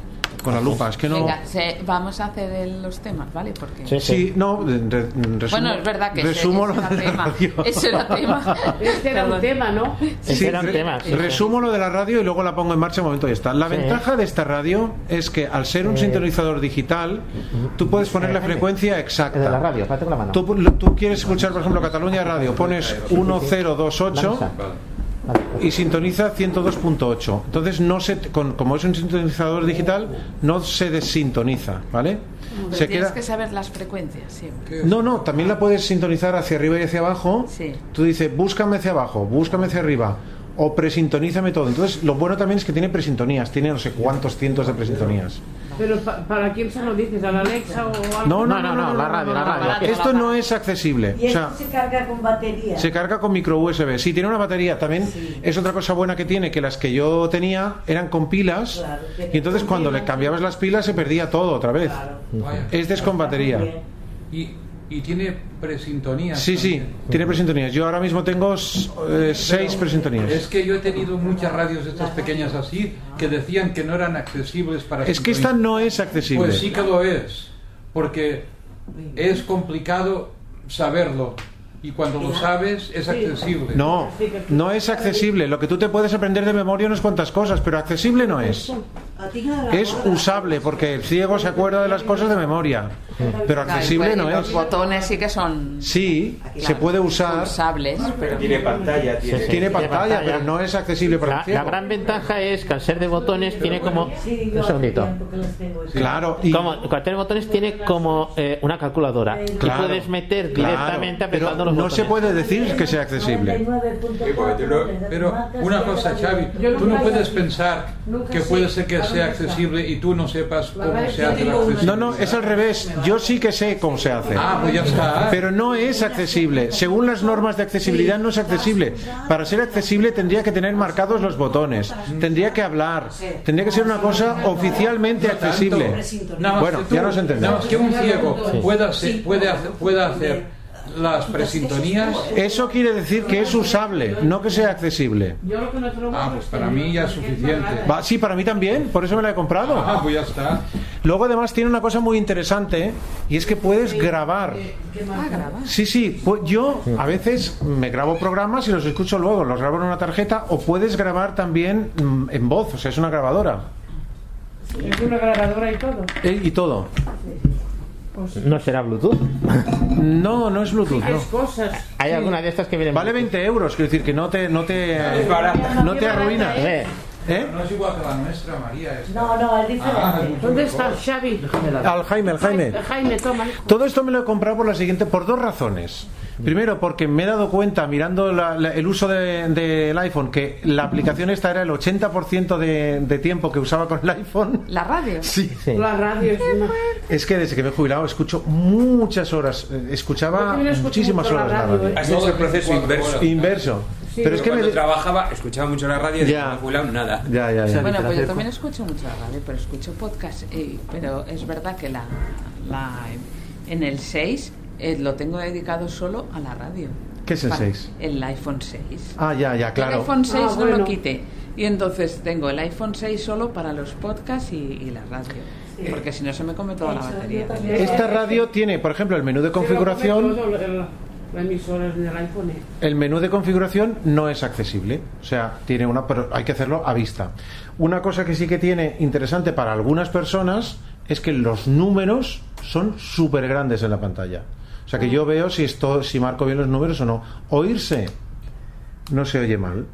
con la lupa, es que no... Venga, se- vamos a hacer el- los temas, ¿vale? Porque... Sí, Sí, no, re- resumo, Bueno, es verdad que ese- resumo ese lo era de la tema. radio. Ese era tema. Este era un tema, ¿no? Ese Sí, era un re- tema, sí, sí. resumo lo de la radio y luego la pongo en marcha un momento y ya está. La Sí. ventaja de esta radio es que al ser un sintonizador digital, tú puedes poner la frecuencia exacta. De la radio, con la mano. Tú, tú quieres escuchar, por ejemplo, Cataluña Radio, pones 1028 Vale. Vale. Y sintoniza 102.8. Entonces, no se, con- como es un sintonizador digital, no se desintoniza, ¿vale? Pero Se tienes queda... que saber las frecuencias siempre. No, no, también la puedes sintonizar hacia arriba y hacia abajo. Sí. Tú dices, búscame hacia abajo, búscame hacia arriba, o presintonízame todo. Entonces, lo bueno también es que tiene presintonías, tiene no sé cuántos cientos de presintonías. Pero pa- ¿para quién se lo dices? ¿A la Alexa o algo? No, no, no, no, la radio, la radio. Esto no es accesible. Y O sea, esto se carga con batería. se carga con micro USB. Sí, tiene una batería. También es otra cosa buena que tiene, que las que yo tenía eran con pilas. Claro, Y entonces cuando le cambiabas las pilas se perdía todo otra vez. Este es con batería. Y, y tiene presintonía. Sí, sí, tiene presintonías. Yo ahora mismo tengo eh, seis presintonías. Es que yo he tenido muchas radios estas pequeñas así que decían que no eran accesibles para Es que esta no es accesible. Pues sí que lo es, porque es complicado saberlo y cuando lo sabes es accesible. No, no es accesible. Lo que tú te puedes aprender de memoria unas cuantas cosas, pero accesible no es. Es usable porque el ciego se acuerda de las cosas de memoria, pero accesible no Los es. botones sí que son Sí, se puede usar. usables, pero Tiene pantalla, tiene. Sí, sí. Tiene pantalla, pero no es accesible para La, el ciego. la gran ventaja es que al ser de botones tiene como. Un segundito. los. Claro, y Como, al tener botones tiene como eh, una calculadora. Y Claro, puedes meter directamente apretando los no botones. se puede decir que sea accesible. Pero una cosa, Xavi, tú no puedes pensar que puede ser que sea accesible y tú no sepas cómo se hace la accesible. No, no, es al revés. Yo sí que sé cómo se hace. Ah, pues ya está. Pero no es accesible. Según las normas de accesibilidad no es accesible. Para ser accesible tendría que tener marcados los botones, tendría que hablar, tendría que ser una cosa oficialmente accesible. Bueno, ya nos Nada entendemos. más que un ciego pueda hacer, las presintonías. Eso quiere decir que es usable, no que sea accesible. Yo lo que no trobo Ah, pues para mí ya es suficiente. Va, sí, para mí también, por eso me la he comprado. Ah, pues ya está. Luego además tiene una cosa muy interesante y es que puedes grabar. Ah, graba. Sí, sí, pues yo a veces me grabo programas y los escucho luego, los grabo en una tarjeta o puedes grabar también mm, en voz, o sea, es una grabadora. Es una grabadora y todo. Eh, Y todo. No será Bluetooth. No, no es Bluetooth. No. cosas. Hay alguna de estas que vienen. Vale 20 euros, quiero decir que no te, no te, no te arruina. Eh, ¿Eh? No es igual que la nuestra, María. esta. No, no, es diferente. Ah, es ¿Dónde está Xavi? Al Jaime, al Jaime. Jaime, toma. Todo esto me lo he comprado por la siguiente, por dos razones. Primero, porque me he dado cuenta, mirando la- la- el uso de- del iPhone, que la aplicación esta era el 80% de, de tiempo que usaba con el iPhone. La radio. Sí. sí. La radio es una... Es que desde que me he jubilado escucho muchas horas, eh, escuchaba muchísimas horas la radio. ¿eh? Ha sido el proceso inverso. Inverso. Sí, Pero es que me... cuando trabajaba, escuchaba mucho la radio y de jubilado, nada. Ya, ya, ya. Bueno, pues yo también escucho mucho la radio, pero escucho podcast. eh, pero es verdad que la, la en el 6 eh, lo tengo dedicado solo a la radio. ¿Qué es el Para- 6? El iPhone 6. Ah, ya, ya, El claro. iPhone 6 Ah, no bueno. lo quité. Y entonces tengo el iPhone 6 solo para los podcasts y, y la radio. Porque si no se me come toda la batería. Esta radio tiene, por ejemplo, el menú de configuración. El- iPhone. menú de configuración no es accesible, o sea, tiene una, pero hay que hacerlo a vista. Una cosa que sí que tiene interesante para algunas personas es que los números son súper grandes en la pantalla. O sea que yo veo si esto, si marco bien los números o no. Oírse no se oye mal.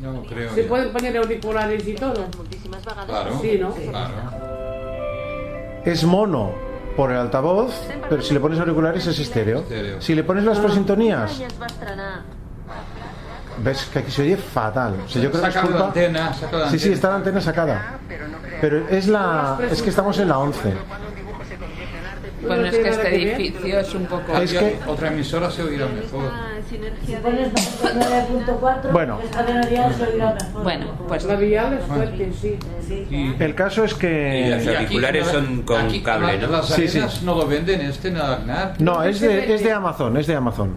No lo creo. Se ya. pueden poner auriculares y todo. Claro. Sí, ¿no? Claro. Es mono por el altavoz, pero si le pones auriculares es estéreo. Estéreo. Si le pones las presintonías, ves que aquí se oye fatal. O sea, yo creo que es la culpa- antena, saca la Sí, sí, está la antena sacada. Pero es la es que estamos en la 11. Bueno, es que este edificio es un poco... Es que- Otra emisora se oirá mejor. Si pones 99.4, Bueno. Bueno, pues La vial es fuerte, sí. El caso es Y que las auriculares son con aquí, cable, ¿no? Las Sí, no lo venden este el Agnar. no, es de es de Amazon, es de Amazon.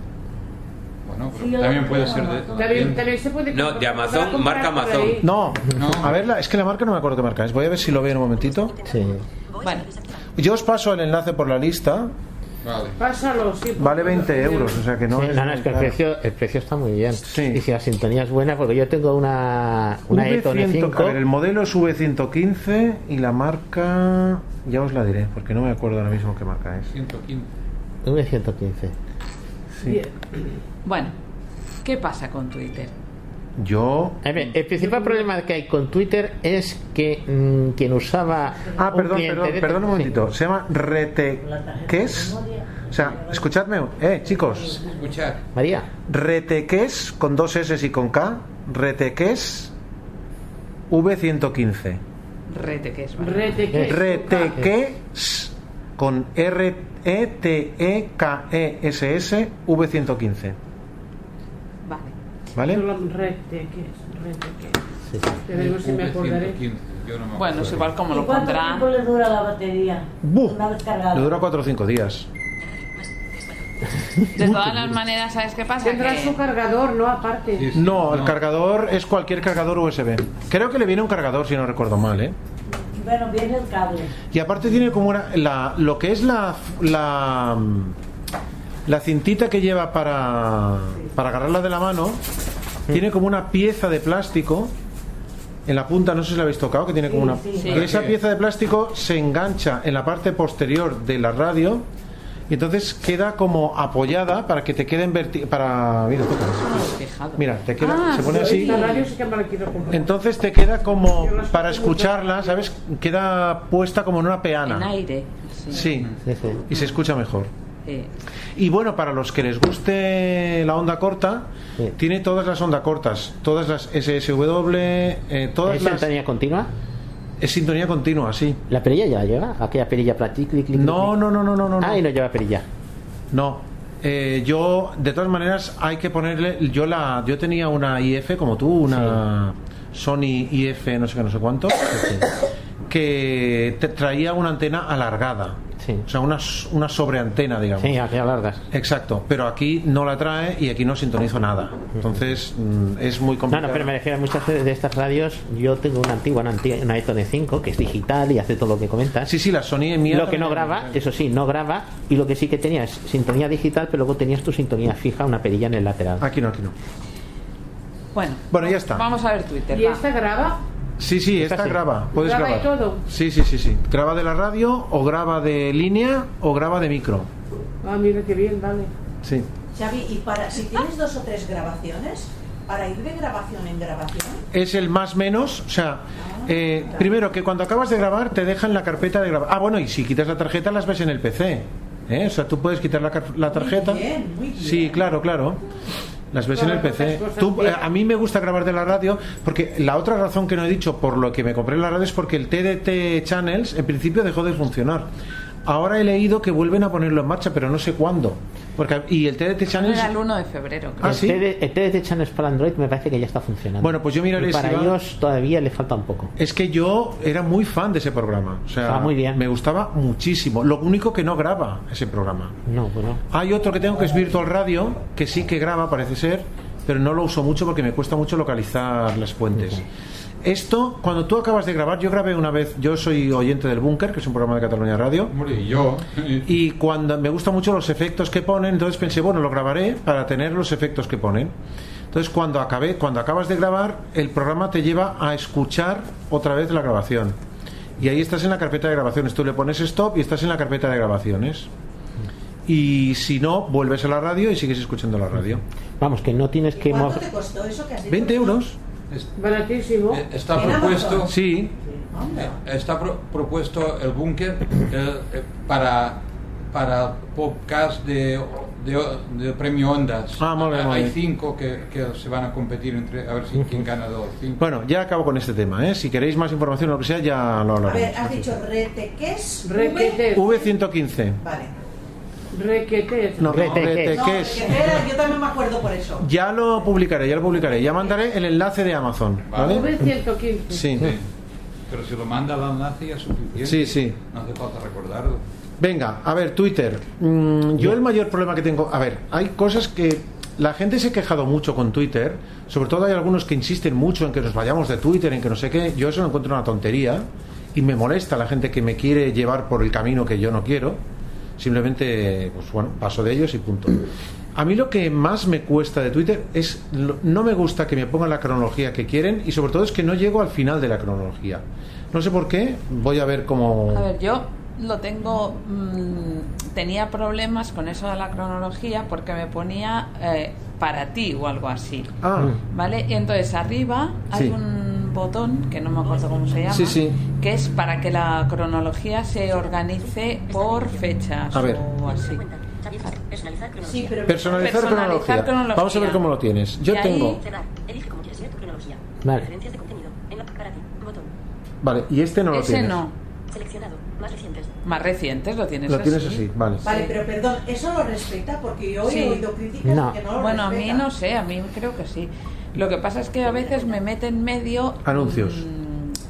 Bueno, pero Sí, yo también puede ser de. También, también se puede No, de Amazon, marca Amazon. No, No. a ver, la- es que la marca no me acuerdo qué marca es. Voy a ver si lo veo en un momentito. Sí. Bueno, Yo os paso el enlace por la lista. Vale. Pásalo, sí. Vale 20 euros, o sea que no. Sí, es no, es que el precio, el precio está muy bien. Sí. Y si la sintonía es buena, porque yo tengo una, una Eton V100, a E5. ver, el modelo es V115 y la marca. Ya os la diré, porque no me acuerdo ahora mismo qué marca es. 115. V115. Sí. bueno, ¿qué pasa con Twitter? Yo. A ver, el principal problema que hay con Twitter es que mm, quien usaba. Ah, perdón, perdón, de- perdón un sí. momentito. Se llama Reteques. O sea, escuchadme, eh, chicos. Escuchad. María, Reteques con dos S y con K. Reteques V115. Reteques. ¿vale? Reteques. Reteques con R E T E K E S S V115. Vale. Solo Reteques. Reteques. Te digo si me acordaré. Yo no me Bueno, acuerdo. es igual como ¿Y lo cuánto pondrá. tiempo le dura la batería? ¡Buh! Una vez cargada. Le dura 4 o 5 días. De todas las maneras, ¿sabes qué pasa? Tendrá Que- su cargador, ¿no? Aparte. No, el cargador es cualquier cargador USB. Creo que le viene un cargador, si no recuerdo mal, ¿eh? Bueno, viene el cable. Y aparte tiene como una, la, lo que es la, la, la cintita que lleva para, para agarrarla de la mano, tiene como una pieza de plástico en la punta, no sé si la habéis tocado, que tiene como una... Sí, sí. que esa pieza de plástico se engancha en la parte posterior de la radio y entonces queda como apoyada para que te queden verti para mira, toca. Fijado. Mira, te queda, Ah, se pone así. Sí. Entonces te queda como para escucharla, ¿sabes? Queda puesta como en una En peana. aire. Sí, Sí, sí. y se escucha mejor. Eh, Y bueno, para los que les guste la onda corta, Sí. tiene todas las ondas cortas, todas las SSW, eh, todas ¿Es las... sintonía continua? Es sintonía continua, sí. ¿La perilla ya la lleva? ¿Aquella perilla clic, No, no, no, no, no, no. Ah, y no lleva perilla. No. Eh, yo, de todas maneras, hay que ponerle. Yo la, yo tenía una IF como tú, una Sony IF, no sé qué, no sé cuánto, que te traía una antena alargada. Sí. O sea, una, una sobreantena, digamos. Sí, aquella largas. Exacto, pero aquí no la trae y aquí no sintonizo nada. Entonces mm, es muy No, complicado. no, pero me refiero a muchas de estas radios. Yo tengo una antigua, una, antigua, una de 5 que es digital y hace todo lo que comentas. Sí, sí, la Sony mía. lo que no graba, eso sí, no graba. Y lo que sí que tenía es sintonía digital, pero luego tenías tu sintonía fija, una perilla en el lateral. Aquí no, aquí no. bueno, Bueno, ya está. vamos a ver Twitter. ¿Y va. esta graba? Sí, sí, Esta esta sí. graba. Puedes ¿Graba y grabar. todo? Sí, sí, sí, sí. Graba de la radio o graba de línea o graba de micro. Ah, mira qué bien, vale. Sí. Xavi, y para si tienes dos o tres grabaciones, para ir de grabación en grabación, Es el más menos, o sea, eh, primero que cuando acabas de grabar te dejan la carpeta de grabar. Ah, bueno, y si quitas la tarjeta las ves en el PC. ¿eh? O sea, tú puedes quitar la, car- la tarjeta. bien, muy bien. Sí, claro, claro. Las ves en el PC. Tú, eh, a mí me gusta grabar de la radio porque la otra razón que no he dicho por lo que me compré la radio es porque el TDT Channels en principio dejó de funcionar. Ahora he leído que vuelven a ponerlo en marcha, pero no sé cuándo. Porque, y el TDT Channels. Era el 1 de febrero. creo. Ah, el, ¿sí? TD, el TDT Channels para Android me parece que ya está funcionando. Bueno, pues yo miraré Y para si va- ellos todavía le falta un poco. Es que yo era muy fan de ese programa. O sea, Ah, muy bien. me gustaba muchísimo. Lo único que no graba ese programa. No, bueno. Hay otro que tengo que es Virtual Radio, que sí que graba, parece ser, pero no lo uso mucho porque me cuesta mucho localizar las fuentes. Esto, cuando tú acabas de grabar, yo grabé una vez, yo soy oyente del Búnker, que es un programa de Cataluña Radio, y yo. y cuando me gustan mucho los efectos que ponen, entonces pensé, bueno, lo grabaré para tener los efectos que ponen. Entonces, cuando acabé, cuando acabas de grabar, el programa te lleva a escuchar otra vez la grabación. Y ahí estás en la carpeta de grabaciones. Tú le pones stop y estás en la carpeta de grabaciones. Y si no, vuelves a la radio y sigues escuchando la radio. Vamos, que no tienes que ¿cuánto mover. te costó eso que has dicho? 20 euros. Es- Baratísimo. eh, Está ¿En propuesto. Amazon? Sí. Eh, Está pro- propuesto el búnker eh, eh, para, para podcast de, de, de premio Ondas. Ah, muy bien, muy Hay bien. cinco que, que se van a competir entre a ver si quién gana dos. Cinco. Bueno, ya acabo con este tema. ¿eh? Si queréis más información o lo que sea, ya lo A hablaremos. ver, has dicho reteques. Requete. V115. Vale. Requete. No, rete, No, yo también me acuerdo por eso. Ya lo publicaré, ya lo publicaré. Ya mandaré el enlace de Amazon. ¿Vale? V115. Sí. Sí. Pero si lo manda la enlace ya es suficiente. Sí, sí. No hace falta recordarlo. Venga, a ver, Twitter. Mm, yo el mayor problema que tengo. A ver, hay cosas que. La gente se ha quejado mucho con Twitter. Sobre todo hay algunos que insisten mucho en que nos vayamos de Twitter, en que no sé qué. Yo eso lo encuentro una tontería. Y me molesta la gente que me quiere llevar por el camino que yo no quiero. Simplemente, pues bueno, paso de ellos y punto. A mí lo que más me cuesta de Twitter es. No me gusta que me pongan la cronología que quieren y sobre todo es que no llego al final de la cronología. No sé por qué. Voy a ver cómo. A ver, yo lo tengo. mm, tenía problemas con eso de la cronología porque me ponía eh, para ti o algo así. Ah. ¿Vale? Y entonces arriba hay Sí. un botón que no me acuerdo cómo se llama. Sí, sí. Que es para que la cronología se organice por fechas A ver. o así. Sí, pero Personalizar, Personalizar cronología. cronología. Vamos a ver cómo lo tienes. Yo Y tengo. Cronología. Vale. Vale, y este no lo Ese tienes. no. Seleccionado. Más recientes. Más recientes lo tienes Lo así. tienes así, vale. Vale, pero perdón, ¿eso lo respeta? Porque yo Sí. he oído críticas No. que no lo Bueno, a mí respeta. no sé, a mí creo que sí. Lo que pasa es que a veces me mete en medio Anuncios. mm,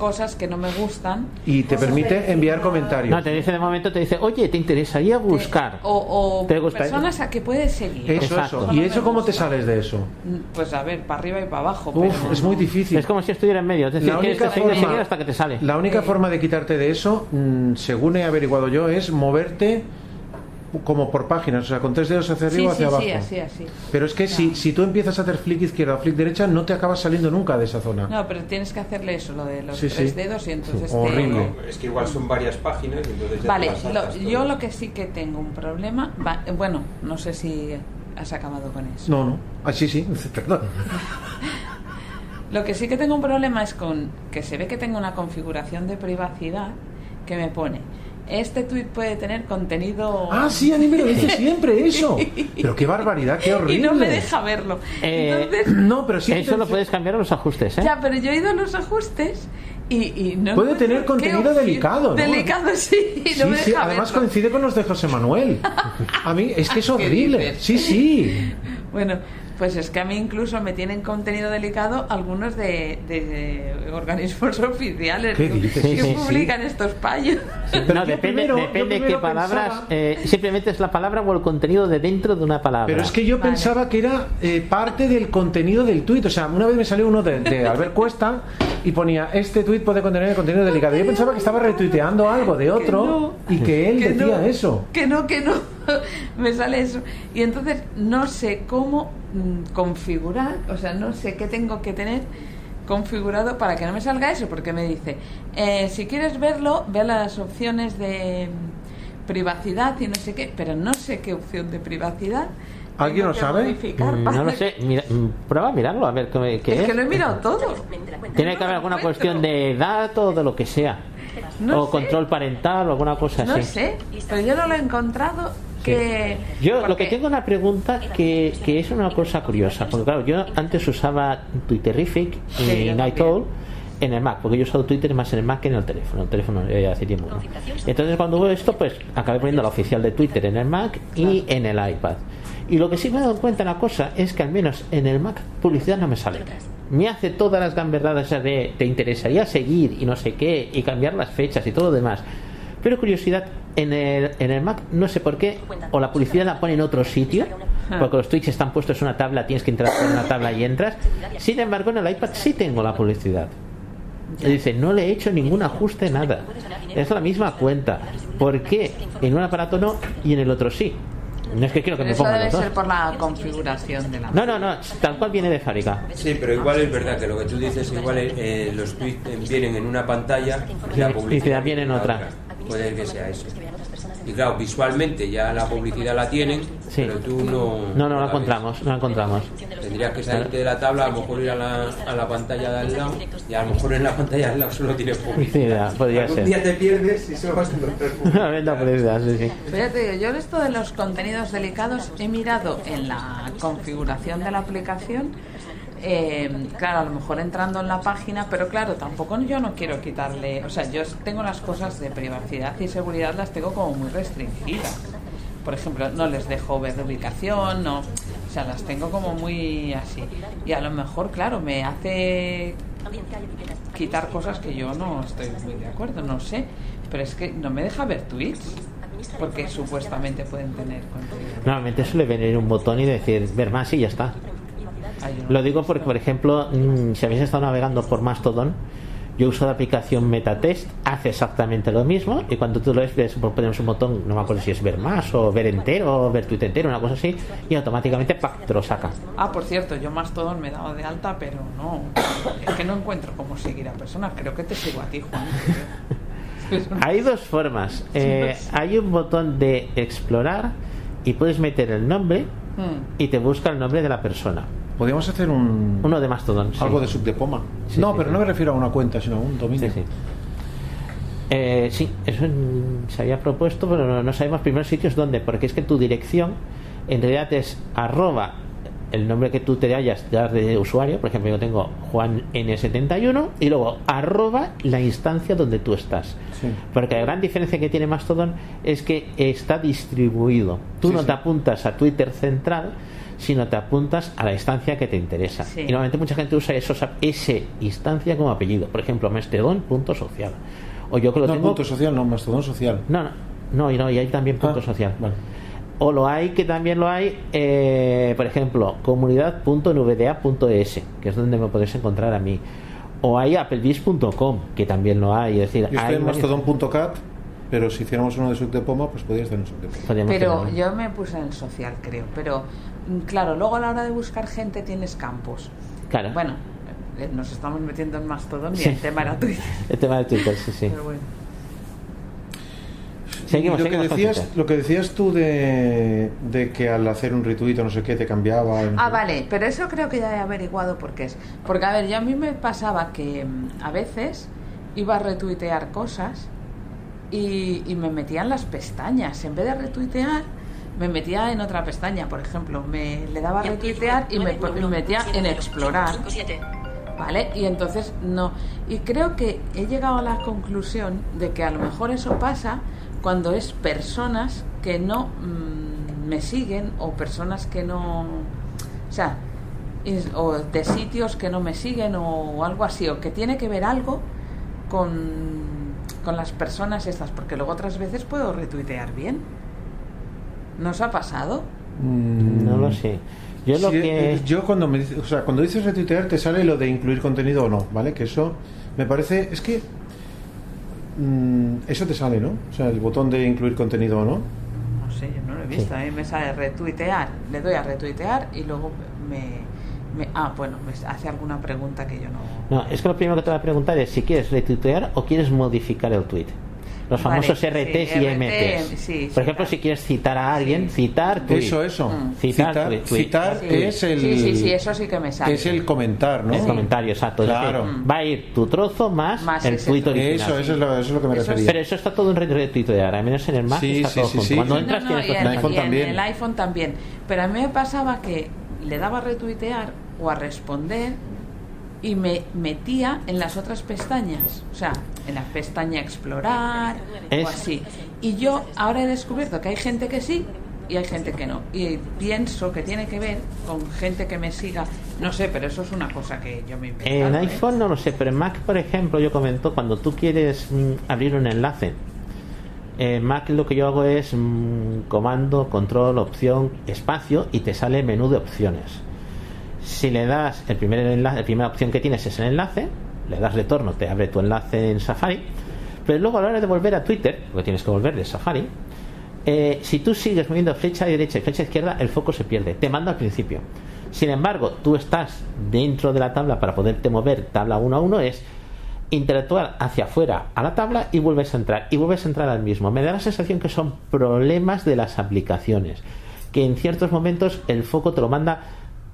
cosas que no me gustan Y te permite enviar comentarios. No, te dice de momento, te dice, oye, ¿te interesaría buscar? o, o ¿Te personas a que puedes seguir. Eso, Exacto. eso. ¿Y eso cómo te sales de eso? Mm, Pues a ver, para arriba y para abajo. Uf, pero es muy difícil. Es como si estuviera en medio. Es decir, La que única te sigue, forma- sigue hasta que te sale. La única forma de quitarte de eso, mm, según he averiguado yo, es moverte como por páginas, o sea, con tres dedos hacia arriba o sí, hacia abajo. sí, así, así. Pero es que si, si tú empiezas a hacer flick izquierda o flick derecha, no te acabas saliendo nunca de esa zona. No, pero tienes que hacerle eso, lo de los Sí, tres sí. dedos y entonces te-. Es que igual son varias páginas, entonces ya Vale, te lo- yo lo que sí que tengo un problema, va- bueno, no sé si has acabado con eso. No, no. Ah, sí, sí, perdón. Lo que sí que tengo un problema es con que se ve que tengo una configuración de privacidad que me pone, este tweet puede tener contenido... Ah, sí, a mí me lo dice siempre eso. Pero qué barbaridad, qué horrible. Y no me deja verlo. Eh, Entonces, No, pero sí. Eso lo puedes cambiar a los ajustes, ¿eh? ya, pero yo he ido a los ajustes y, y no Puede tener contenido delicado, ¿no? Delicado, sí, no Sí, me sí, además verlo. coincide con los de José Manuel. A mí es que es ¿Qué horrible. Sí, sí. Bueno, pues es que a mí incluso me tienen contenido delicado algunos de, de organismos oficiales ¿Qué que, dices? que Sí, sí, publican estos payos. Pero no, depende, primero- depende qué primero palabras. pensaba- eh, simplemente es la palabra o el contenido de dentro de una palabra. Pero es que yo Vale. pensaba que era eh, parte del contenido del tuit. O sea, una vez me salió uno de, de Albert Cuesta y ponía, este tuit puede contener contenido delicado. Yo pensaba que estaba retuiteando algo de otro y que él Que decía no, eso. Que no, que no. me sale eso. Y entonces no sé cómo mm, configurar, o sea, no sé qué tengo que tener configurado para que no me salga eso, porque me dice, eh, si quieres verlo, ve las opciones de mm, privacidad y no sé qué, pero no sé qué opción de privacidad. ¿Alguien lo sabe? modificar Mm, para no lo sé. Mira, prueba a mirarlo, a ver qué, qué Es es. que lo he mirado todo. Tiene que haber alguna cuestión de edad o de lo que sea. No o sé. control parental o alguna cosa No así. sé, pero yo no lo he encontrado que... Yo lo que tengo una pregunta que, que es una cosa curiosa, porque claro, yo antes usaba Twitterific Sí, y yo Night también. Owl en el Mac, porque yo he usado Twitter más en el Mac que en el teléfono. El teléfono hace tiempo. ¿no? Entonces cuando hubo esto, pues acabé poniendo la oficial de Twitter en el Mac y en el iPad. Y lo que sí me he dado cuenta una cosa es que al menos en el Mac publicidad no me sale. Me hace todas las gamberradas de te interesaría seguir y no sé qué y cambiar las fechas y todo lo demás. Pero curiosidad, en el, en el Mac no sé por qué, o la publicidad la pone en otro sitio, porque los tweets están puestos en una tabla, tienes que entrar por una tabla y entras. Sin embargo, en el iPad sí tengo la publicidad. Y dice, no le he hecho ningún ajuste, nada. Es la misma cuenta. ¿Por qué en un aparato no y en el otro sí? No es que quiero que me Eso pongan debe los dos. ser por la configuración de la... No, no, no, tal cual viene de fábrica. Sí, pero igual es verdad que lo que tú dices, igual eh, los tweets eh, vienen en una pantalla y la publicidad viene en otra. Puede que sea eso. Y claro, visualmente ya la publicidad la tienen, Sí. pero tú no. No, no la encontramos, no la encontramos. Tendrías que salirte de la tabla, a lo mejor ir a la, a la pantalla de al lado, y a lo mejor en la pantalla de al lado solo tienes publicidad. Sí, podría Algún ser. día te pierdes y solo vas a encontrar publicidad. Sí, sí. Pero ya te digo, yo esto de los contenidos delicados he mirado en la configuración de la aplicación. Eh, claro, a lo mejor entrando en la página, pero claro, tampoco yo no quiero quitarle. O sea, yo tengo las cosas de privacidad y seguridad, las tengo como muy restringidas. Por ejemplo, no les dejo ver de ubicación, no. O sea, las tengo como muy así. Y a lo mejor, claro, me hace quitar cosas que yo no estoy muy de acuerdo, no sé. Pero es que no me deja ver tweets. Porque supuestamente pueden tener contenido. Normalmente suele venir un botón y decir ver más y ya está. Lo digo porque, por ejemplo, mm, si habéis estado navegando por Mastodon, yo uso la aplicación Metatest, hace exactamente lo mismo y cuando tú lo ves, ves ponemos un botón, no me acuerdo si es ver más o ver entero o ver tweet entero, una cosa así, y automáticamente ¡pac! te lo saca. Ah, por cierto, yo más todo me he dado de alta, pero no. Es que no encuentro cómo seguir a personas. Creo que te sigo a ti, Juan. Hay dos formas. Eh, hay un botón de explorar y puedes meter el nombre Mm. y te busca el nombre de la persona. Podríamos hacer un Uno de Mastodon. sí. algo de subdepoma. Sí, no, sí, pero no me refiero a una cuenta, sino a un dominio. Sí, sí. Eh, sí, eso se había propuesto, pero no, sabemos primeros sitios dónde, porque es que tu dirección en realidad es arroba el nombre que tú te hayas dar de usuario, por ejemplo, yo tengo Juan N71 y luego arroba la instancia donde tú estás. Porque la gran diferencia que tiene Mastodon es que está distribuido. Tú Sí, no sí. te apuntas a Twitter central, sino te apuntas a la instancia que te interesa. Sí. Y normalmente mucha gente usa esos, ese instancia como apellido. Por ejemplo, Mastodon.social. O yo que lo No, tengo. punto social, no, mastodón social. No, no, no, y no, y hay también punto Ah, social. O lo hay, que también lo hay, eh, por ejemplo, comunidad.nvda.es, que es donde me podéis encontrar a mí. O hay applebeast.com, que también lo hay. Es decir, Yo hay estoy en varios- mastodon.cat, pero si hiciéramos uno de Suc de Poma, pues podrías tener un Suc de Poma. Pero tener- yo me puse en el social, creo. Pero claro, luego a la hora de buscar gente tienes campos. Claro. Bueno, eh, nos estamos metiendo en Mastodon y Sí. el tema era Twitter. El tema de Twitter, sí, sí. Pero bueno. Seguimos, lo, que seguimos decías, lo que decías tú de, de que al hacer un retweet o no sé qué te cambiaba. Ah, vale, pero eso creo que ya he averiguado por qué es. Porque, a ver, yo a mí me pasaba que mm, a veces iba a retuitear cosas y, y me metía en las pestañas. En vez de retuitear, me metía en otra pestaña. Por ejemplo, me le daba a retuitear y me, me metía en explorar. ¿Vale? Y entonces no. Y creo que he llegado a la conclusión de que a lo mejor eso pasa cuando es personas que no mm, me siguen o personas que no. O sea, o de sitios que no me siguen o algo así, o que tiene que ver algo con, con las personas estas, porque luego otras veces puedo retuitear bien. ¿No os ha pasado? No lo sé. Yo lo Sí, que. eh, yo cuando me dice- o sea, cuando dices retuitear te sale lo de incluir contenido o no, ¿vale? Que eso me parece, es que mm, eso te sale, ¿no? O sea, el botón de incluir contenido o no. No sé, yo no lo he visto. A mí me sale retuitear, le doy a retuitear y luego me. me- ah, bueno, me hace alguna pregunta que yo no. No, es que lo primero que te voy a preguntar es si quieres retuitear o quieres modificar el tweet. Los Vale, famosos sí, RTs y RT, MTs. sí, Por ejemplo, si quieres citar a alguien, citar tweet. Eso, eso. Mm. Citar, Citar- tweet, tweet. citar Tweet. es el- Sí, sí, sí, eso sí que me sale. Es el comentar, ¿no? El comentario, exacto. Claro. decir, va a ir tu trozo más, Más el tweet original. Eso, eso es lo, eso es lo que me Eso refería. Pero eso está todo en retuitear, al menos en el Mac Sí, está sí, todo sí, junto. sí. Cuando Sí. entras No, no, tienes en, El iPhone y en también. el iPhone también. Pero a mí me pasaba que le daba a retuitear o a responder y me metía en las otras pestañas. O sea, en la pestaña explorar Es- o así. Y yo ahora he descubierto que hay gente que sí y hay gente que no. Y pienso que tiene que ver con gente que me siga. No sé, pero eso es una cosa que yo me he inventado. En ¿eh? iPhone no lo sé, pero en Mac, por ejemplo, yo comento, cuando tú quieres mm, abrir un enlace, en Mac lo que yo hago es mm, comando, control, opción, espacio y te sale menú de opciones. Si le das el primer enlace, la primera opción que tienes es el enlace, le das retorno, te abre tu enlace en Safari, pero luego a la hora de volver a Twitter, porque tienes que volver de Safari, eh, si tú sigues moviendo flecha derecha y flecha izquierda, el foco se pierde, te manda al principio. Sin embargo, tú estás dentro de la tabla para poderte mover tabla 1 a 1, es interactuar hacia afuera a la tabla y vuelves a entrar, y vuelves a entrar al mismo. Me da la sensación que son problemas de las aplicaciones, que en ciertos momentos el foco te lo manda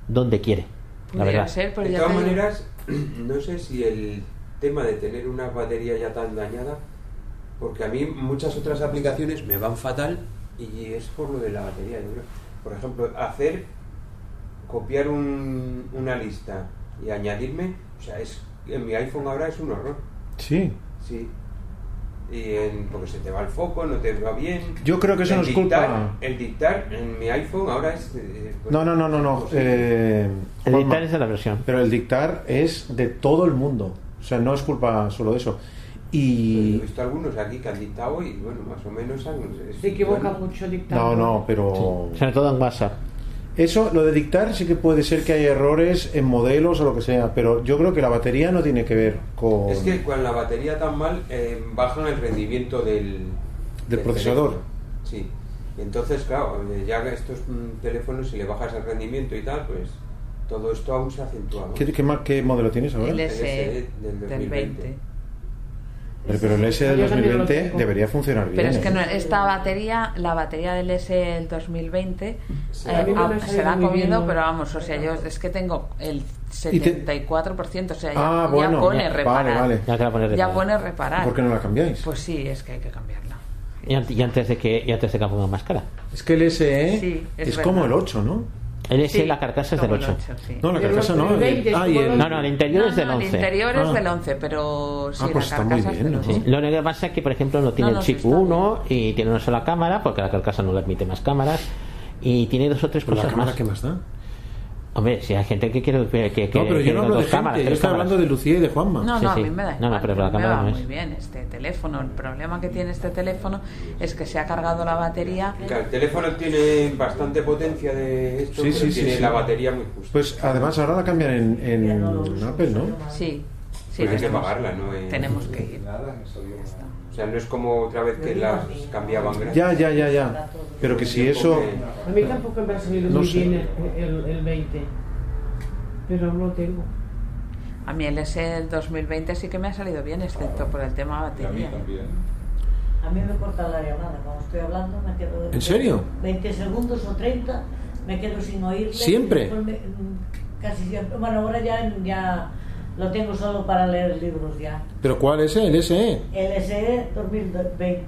donde quiere. La Pudiera verdad. ser, pero de todas maneras, no sé si el tema de tener una batería ya tan dañada, porque a mí muchas otras aplicaciones me van fatal y es por lo de la batería. yo creo. Por ejemplo, hacer, copiar un- una lista y añadirme, o sea, es en mi iPhone ahora es un horror. Sí. Sí. Y en- porque se te va el foco, no te va bien. Yo creo que eso El no es dictar- culpa- El dictar en mi iPhone ahora es. eh, pues, No, no, no, no, no. eh, El Juanma, dictar es de la versión. Pero el dictar es de todo el mundo. O sea, no es culpa solo de eso. He Y. visto algunos aquí que han dictado y bueno, más o menos han. es- Se equivoca bueno. mucho dictando. No, no, pero. Sobre todo en WhatsApp. Eso, lo de dictar, sí que puede ser que haya errores en modelos o lo que sea, pero yo creo que la batería no tiene que ver con. Es que con la batería tan mal eh, bajan el rendimiento del, Del procesador. teléfono. Sí. Entonces, claro, eh, ya que estos mm, teléfonos, si le bajas el rendimiento y tal, pues todo esto aún se acentúa. ¿no? ¿Qué, qué, ma- qué modelo tienes ahora? El SE SE del del 2020. 20. Pero, pero el S del Yo también lo 2020 tengo. debería funcionar bien. Pero es que ¿eh? no, esta batería, la batería del S del 2020, Sí, eh, a ah, se la ha comido, pero vamos, o sea, yo es que tengo el Y te- 74%, o sea, ya, Ah, ya bueno, pone ya, reparar. vale, vale. Ya reparar. pone reparar. ¿Por qué no la cambiáis? Pues sí, es que hay que cambiarla. Y, ant- y antes de que y antes de que la ponga más cara. Es que el SE Sí, es es, como el 8, ¿no? El S, Sí, la carcasa es del como el 8. ocho, sí. No, la carcasa el no. el- 20 ah, y el- No, no, el interior No, es del no, el 11. interior Ah. es del 11, pero sí, Ah, pues la está muy carcasa es bien, del ¿no? 8. Sí, Lo único que pasa es que, por ejemplo, no tiene No, no, el chip está 1 y tiene una sola cámara, porque la carcasa no le admite más cámaras. Y tiene dos o tres Pues la cosas cámara más. que más da. Hombre, si hay gente que quiere que, que, No, pero yo no hablo de gente, cámaras, yo estoy hablando de Lucía y de Juanma. No, Sí, no, sí. a mí me da No, no, igual, pero la me cámara va no muy bien este teléfono. El problema que tiene este teléfono es que se ha cargado la batería. Claro, el teléfono tiene bastante potencia de esto, Sí, pero sí, sí, tiene sí. la batería muy justa. Pues además ahora la cambian en, en Apple, ¿no? Sí, sí, Pues hay que pagarla, ¿no? Tenemos que ir. O sea, no es como otra vez que las cambiaban. Ya, ya, ya, ya. Pero que si eso... A mí tampoco me ha salido No muy sé. bien el, el, el 20. Pero no tengo. A mí el S del 2020 sí que me ha salido bien, excepto por el tema batería. A mí me corta la llamada. Cuando estoy hablando me quedo... ¿En serio? 20 segundos o 30 me quedo sin oírle. ¿Siempre? casi siempre. Bueno, ahora ya, ya lo tengo solo para leer libros ya. ¿Pero cuál es el SE? El SE 2020.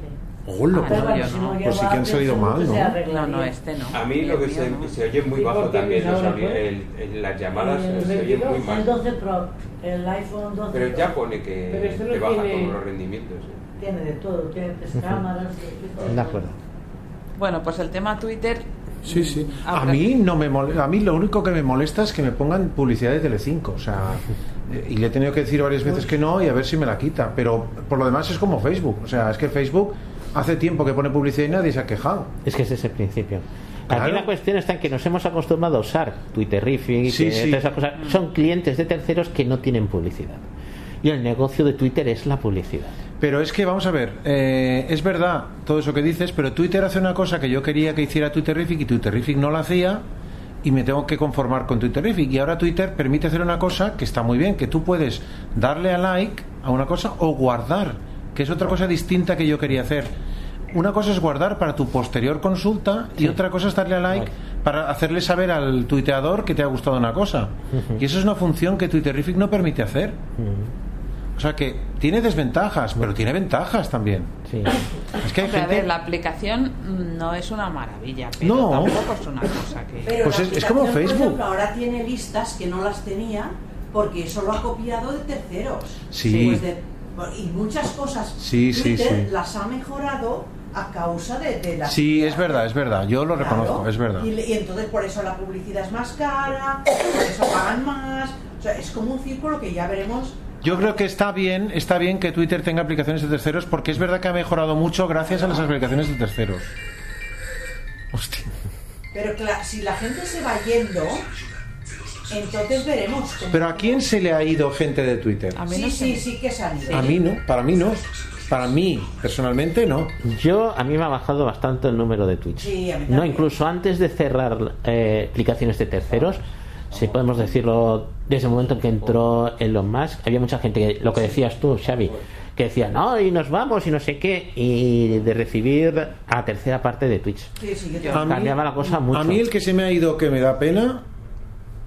Hola, Ah, Pero no, bueno, si no. Pues sí que han 10 salido mal, ¿no? se No, no, este no. A mí lo que se, no. se oye muy ¿Y bajo también, el- las llamadas ¿Y el se oye muy 22? mal. El 12 Pro, el iPhone 12 Pero Pro. ya pone que no te baja tiene- todos los rendimientos. ¿eh? Tiene de todo, tiene tres cámaras. De acuerdo. Bueno, pues el tema Twitter. Sí, sí. Ah, A mí no me mole- a mí lo único que me molesta es que me pongan publicidad de Telecinco, o sea, y le he tenido que decir varias veces que no y a ver si me la quita, pero por lo demás es como Facebook, o sea, es que Facebook hace tiempo que pone publicidad y nadie se ha quejado. Es que ese es el principio. Aquí la cuestión está en que nos hemos acostumbrado a usar Twitterific, Sí, eh, sí. todas esas cosas. Son clientes de terceros que no tienen publicidad. Y el negocio de Twitter es la publicidad. Pero es que, vamos a ver, eh, es verdad todo eso que dices, pero Twitter hace una cosa que yo quería que hiciera Twitterific y Twitterific no la hacía y me tengo que conformar con Twitterific. Y ahora Twitter permite hacer una cosa que está muy bien, que tú puedes darle a like a una cosa o guardar, que es otra cosa distinta que yo quería hacer. Una cosa es guardar para tu posterior consulta y Sí. otra cosa es darle a like para hacerle saber al tuiteador que te ha gustado una cosa. Y eso es una función que Twitterific no permite hacer. O sea que tiene desventajas, pero tiene ventajas también. Sí. Es que hay Hombre, a gente. ver, la aplicación no es una maravilla, pero No. tampoco es una cosa que. Pero Pues la es- es como aplicación, Facebook. Por ejemplo, ahora tiene listas que no las tenía porque eso lo ha copiado de terceros. Sí. Pues de- y muchas cosas Sí, sí, Twitter sí. las ha mejorado a causa de, de las Sí, es verdad, es verdad. Yo lo Claro. reconozco, es verdad. Y, y entonces por eso la publicidad es más cara, por eso pagan más. O sea, es como un círculo que ya veremos. Yo creo que está bien, está bien que Twitter tenga aplicaciones de terceros porque es verdad que ha mejorado mucho gracias a las aplicaciones de terceros. Hostia. Pero cla- si la gente se va yendo, entonces veremos. Pero ¿a quién se le ha ido gente de Twitter? A mí Sí, no sí, que se han ido. A mí no, para mí no. Para mí, personalmente, no. Yo, a mí me ha bajado bastante el número de tweets. Sí, a mí no, incluso antes de cerrar eh, aplicaciones de terceros, si podemos decirlo, desde el momento en que entró Elon Musk, había mucha gente, que, lo que decías tú, Xavi, que decía, no, y nos vamos, y no sé qué, y de recibir a tercera parte de tweets. Sí, sí, yo mí- Cambiaba la cosa mucho. A mí el que se me ha ido que me da pena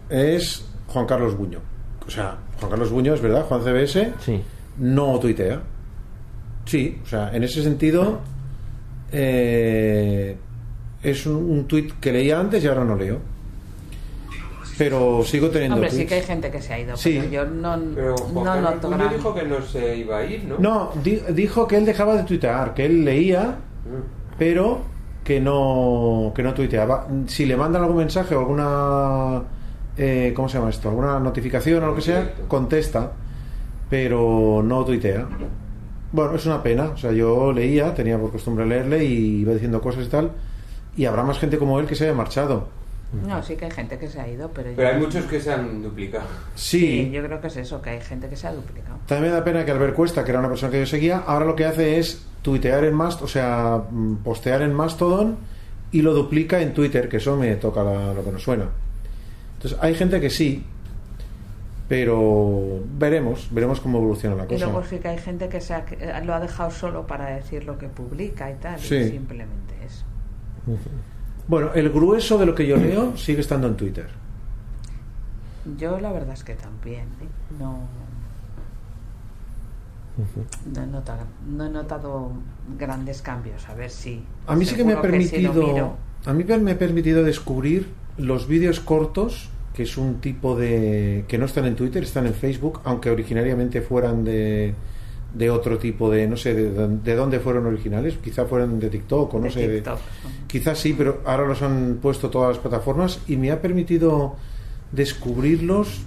es Juan Carlos Buño. O sea, Juan Carlos Buño es verdad, Juan CBS Sí. no tuitea. Sí, o sea, en ese sentido eh, es un, un tuit que leía antes y ahora no leo. Pero sigo teniendo Hombre, sí que hay gente que se ha ido, Sí. pero yo no, Pero Juan no noto gran- dijo que no se iba a ir, ¿no? No, di- dijo que él dejaba de tuitear, que él leía, Mm. pero que no, que no tuiteaba. Si le mandan algún mensaje o alguna. eh, ¿Cómo se llama esto? Alguna notificación o lo que sea, contesta, pero no tuitea. Bueno, es una pena. O sea, yo leía, tenía por costumbre leerle y iba diciendo cosas y tal. Y habrá más gente como él que se haya marchado. No, sí que hay gente que se ha ido, pero, Pero yo- hay muchos que se han duplicado. Sí, yo creo que es eso, que hay gente que se ha duplicado. También me da pena que Albert Cuesta, que era una persona que yo seguía, ahora lo que hace es tuitear en Mastodon, o sea, mm, postear en Mastodon y lo duplica en Twitter, que eso me toca la- lo que nos suena. Entonces, hay gente que sí, pero veremos, veremos cómo evoluciona la Y cosa. luego sí que hay gente que se ha- que lo ha dejado solo para decir lo que publica y tal, y simplemente eso. Bueno, el grueso de lo que yo leo sigue estando en Twitter. Yo la verdad es que también, ¿eh? no, no, he notado, no he notado grandes cambios. A ver si. A mí sí que me ha si permitido, miro- a mí me ha permitido descubrir los vídeos cortos, que es un tipo de... que no están en Twitter, están en Facebook, aunque originariamente fueran de, de otro tipo de... no sé, de, de dónde fueron originales, quizá fueran de TikTok o no De sé. de- quizás sí, pero ahora los han puesto todas las plataformas y me ha permitido descubrirlos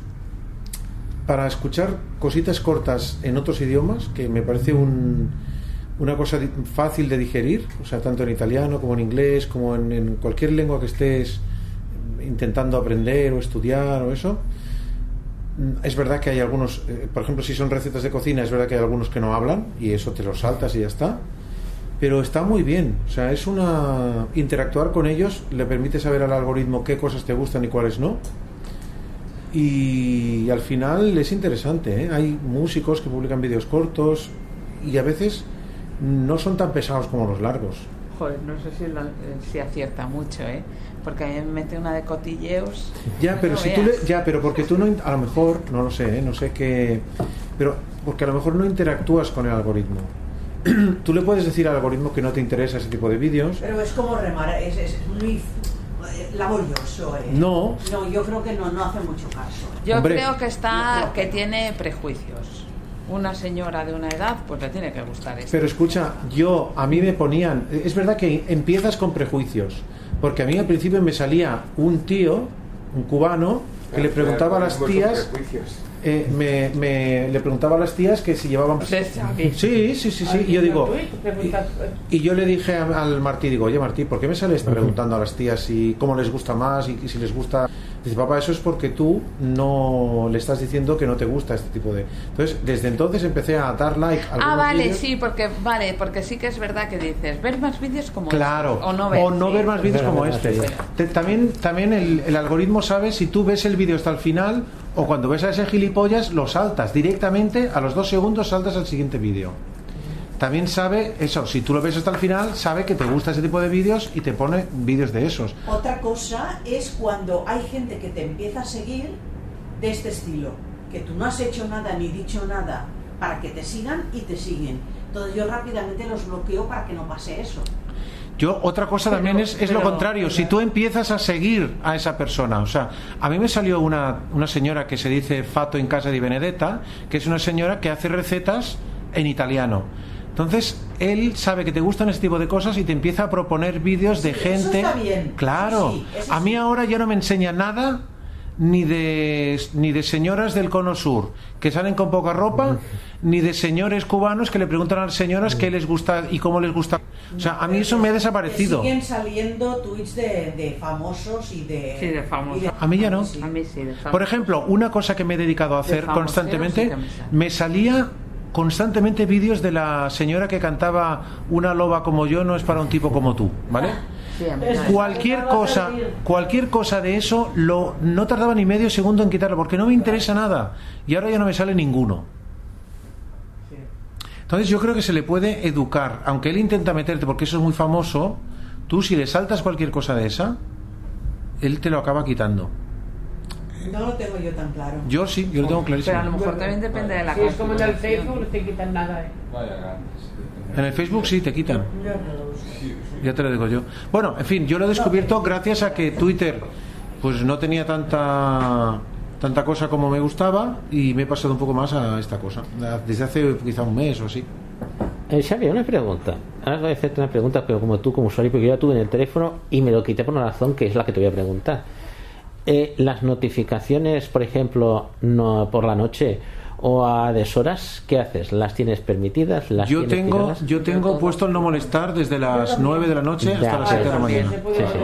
para escuchar cositas cortas en otros idiomas, que me parece un, una cosa fácil de digerir, o sea, tanto en italiano como en inglés, como en, en cualquier lengua que estés intentando aprender o estudiar o eso. Es verdad que hay algunos, eh, por ejemplo, si son recetas de cocina, es verdad que hay algunos que no hablan y eso te los saltas y ya está. Pero está muy bien, o sea, es una. interactuar con ellos le permite saber al algoritmo qué cosas te gustan y cuáles no. Y al final es interesante, ¿eh? hay músicos que publican vídeos cortos y a veces no son tan pesados como los largos. Joder, no sé si, la- si acierta mucho, ¿eh? Porque a mí me mete una de cotilleos. Ya, pero No si tú veas. le, ya, pero porque tú no, a lo mejor, no lo sé, ¿eh? no sé qué, pero porque a lo mejor no interactúas con el algoritmo. tú le puedes decir al algoritmo que no te interesa ese tipo de vídeos. Pero es como remar, es, es muy laborioso. ¿eh? No. No, yo creo que no, no hace mucho caso. Yo Hombre. creo que está, que tiene prejuicios. Una señora de una edad, pues le tiene que gustar esto. Pero escucha, yo, a mí me ponían, es verdad que empiezas con prejuicios, porque a mí al principio me salía un tío, un cubano, que le preguntaba a las tías, eh, me, me- le preguntaba a las tías que si llevaban... Xavi. Sí, sí, sí, sí, y yo digo, Preguntas, y yo le dije al Martí, digo, oye Martí, ¿por qué me sales preguntando a las tías si cómo les gusta más y, si les gusta? Dice, papá, eso es porque tú no le estás diciendo que no te gusta este tipo de... Entonces, desde entonces empecé a dar like a Ah, vale, sí, porque vale, porque sí que es verdad que dices, ver más vídeos como Claro, este, o no ver, sí. ver más vídeos como este. Te- también también el, el algoritmo sabe si tú ves el vídeo hasta el final o cuando ves a ese gilipollas lo saltas directamente, a los dos segundos saltas al siguiente vídeo. También sabe eso, si tú lo ves hasta el final, sabe que te gusta ese tipo de vídeos y te pone vídeos de esos. Otra cosa es cuando hay gente que te empieza a seguir de este estilo, que tú no has hecho nada ni dicho nada para que te sigan y te siguen. Entonces yo rápidamente los bloqueo para que no pase eso. Yo, otra cosa Pero- también es, es lo pero- contrario. Si tú empiezas a seguir a esa persona, o sea, a mí me salió una, una señora que se dice Fato en casa de Benedetta, que es una señora que hace recetas en italiano. Entonces, él sabe que te gustan ese tipo de cosas y te empieza a proponer vídeos de Sí, eso gente. está bien. Claro. Eso sí, eso a mí sí. ahora ya no me enseña nada ni de ni de señoras del cono sur que salen con poca ropa ni de señores cubanos que le preguntan a las señoras qué les gusta y cómo les gusta o sea a mí eso me ha desaparecido Siguen saliendo tweets de, de famosos y de... Sí, de famosos. y de- A mí ya no. Sí. A mí sí, de Por ejemplo, una cosa que me he dedicado a hacer constantemente, me salía constantemente vídeos de la señora que cantaba Una loba como yo no es para un tipo como tú, ¿vale? Sí. Cualquier cosa, cualquier cosa de eso, lo, no tardaba ni medio segundo en quitarlo, porque no me interesa nada. Y ahora ya no me sale ninguno. Entonces yo creo que se le puede educar, aunque él intenta meterte, porque eso es muy famoso, tú si le saltas cualquier cosa de esa, él te lo acaba quitando. No lo tengo yo tan claro. Yo sí, yo lo tengo clarísimo. Pero a lo mejor también depende de la Si es como en el. Facebook, no te quitan nada. ¿eh? En el Facebook sí te quitan. Yo no lo uso. Ya te lo digo yo. Bueno, en fin, yo lo he descubierto gracias a que Twitter pues no tenía tanta tanta cosa como me gustaba y me he pasado un poco más a esta cosa. Desde hace quizá un mes o así. Eh, Xavi, una pregunta. Ahora voy a hacerte una pregunta, pero como tú, como usuario, porque yo la tuve en el teléfono y me lo quité por una razón que es la que te voy a preguntar. Eh, las notificaciones, por ejemplo, no por la noche o a deshoras, ¿qué haces? ¿Las tienes permitidas? ¿Las Yo tienes tengo tiradas? yo tengo puesto el no molestar desde las 9 de la noche hasta Ya, las sí, 7 de la mañana. Sí, sí.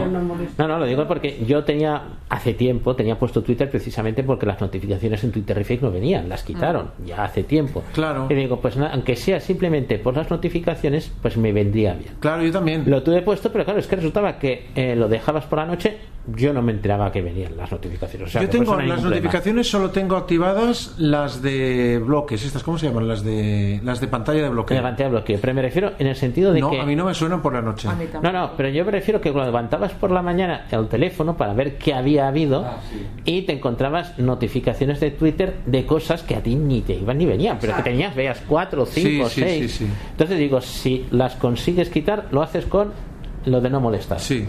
no. No, lo digo porque yo tenía, hace tiempo, tenía puesto Twitter precisamente porque las notificaciones en Twitter y Facebook no venían, las quitaron, ya hace tiempo. Claro. Y digo, pues nada, aunque sea simplemente por las notificaciones, pues me vendría bien. Claro, yo también. Lo tuve puesto, pero claro, es que resultaba que eh, lo dejabas por la noche, yo no me enteraba que venían las notificaciones. O sea, yo tengo no las problema. notificaciones solo tengo activadas las de bloques, estas cómo se llaman? Las de las de pantalla de bloqueo. De pantalla de bloqueo, pero me refiero en el sentido de No, que... a mí no me suenan por la noche. A mí No, no, pero yo me refiero que cuando levantabas por la mañana el teléfono para ver qué había habido y te encontrabas notificaciones de Twitter de cosas que a ti ni te iban ni venían, pero que tenías, veas, cuatro, cinco, Sí, sí, seis. sí, sí. Entonces digo, si las consigues quitar, lo haces con lo de no molestar. Sí.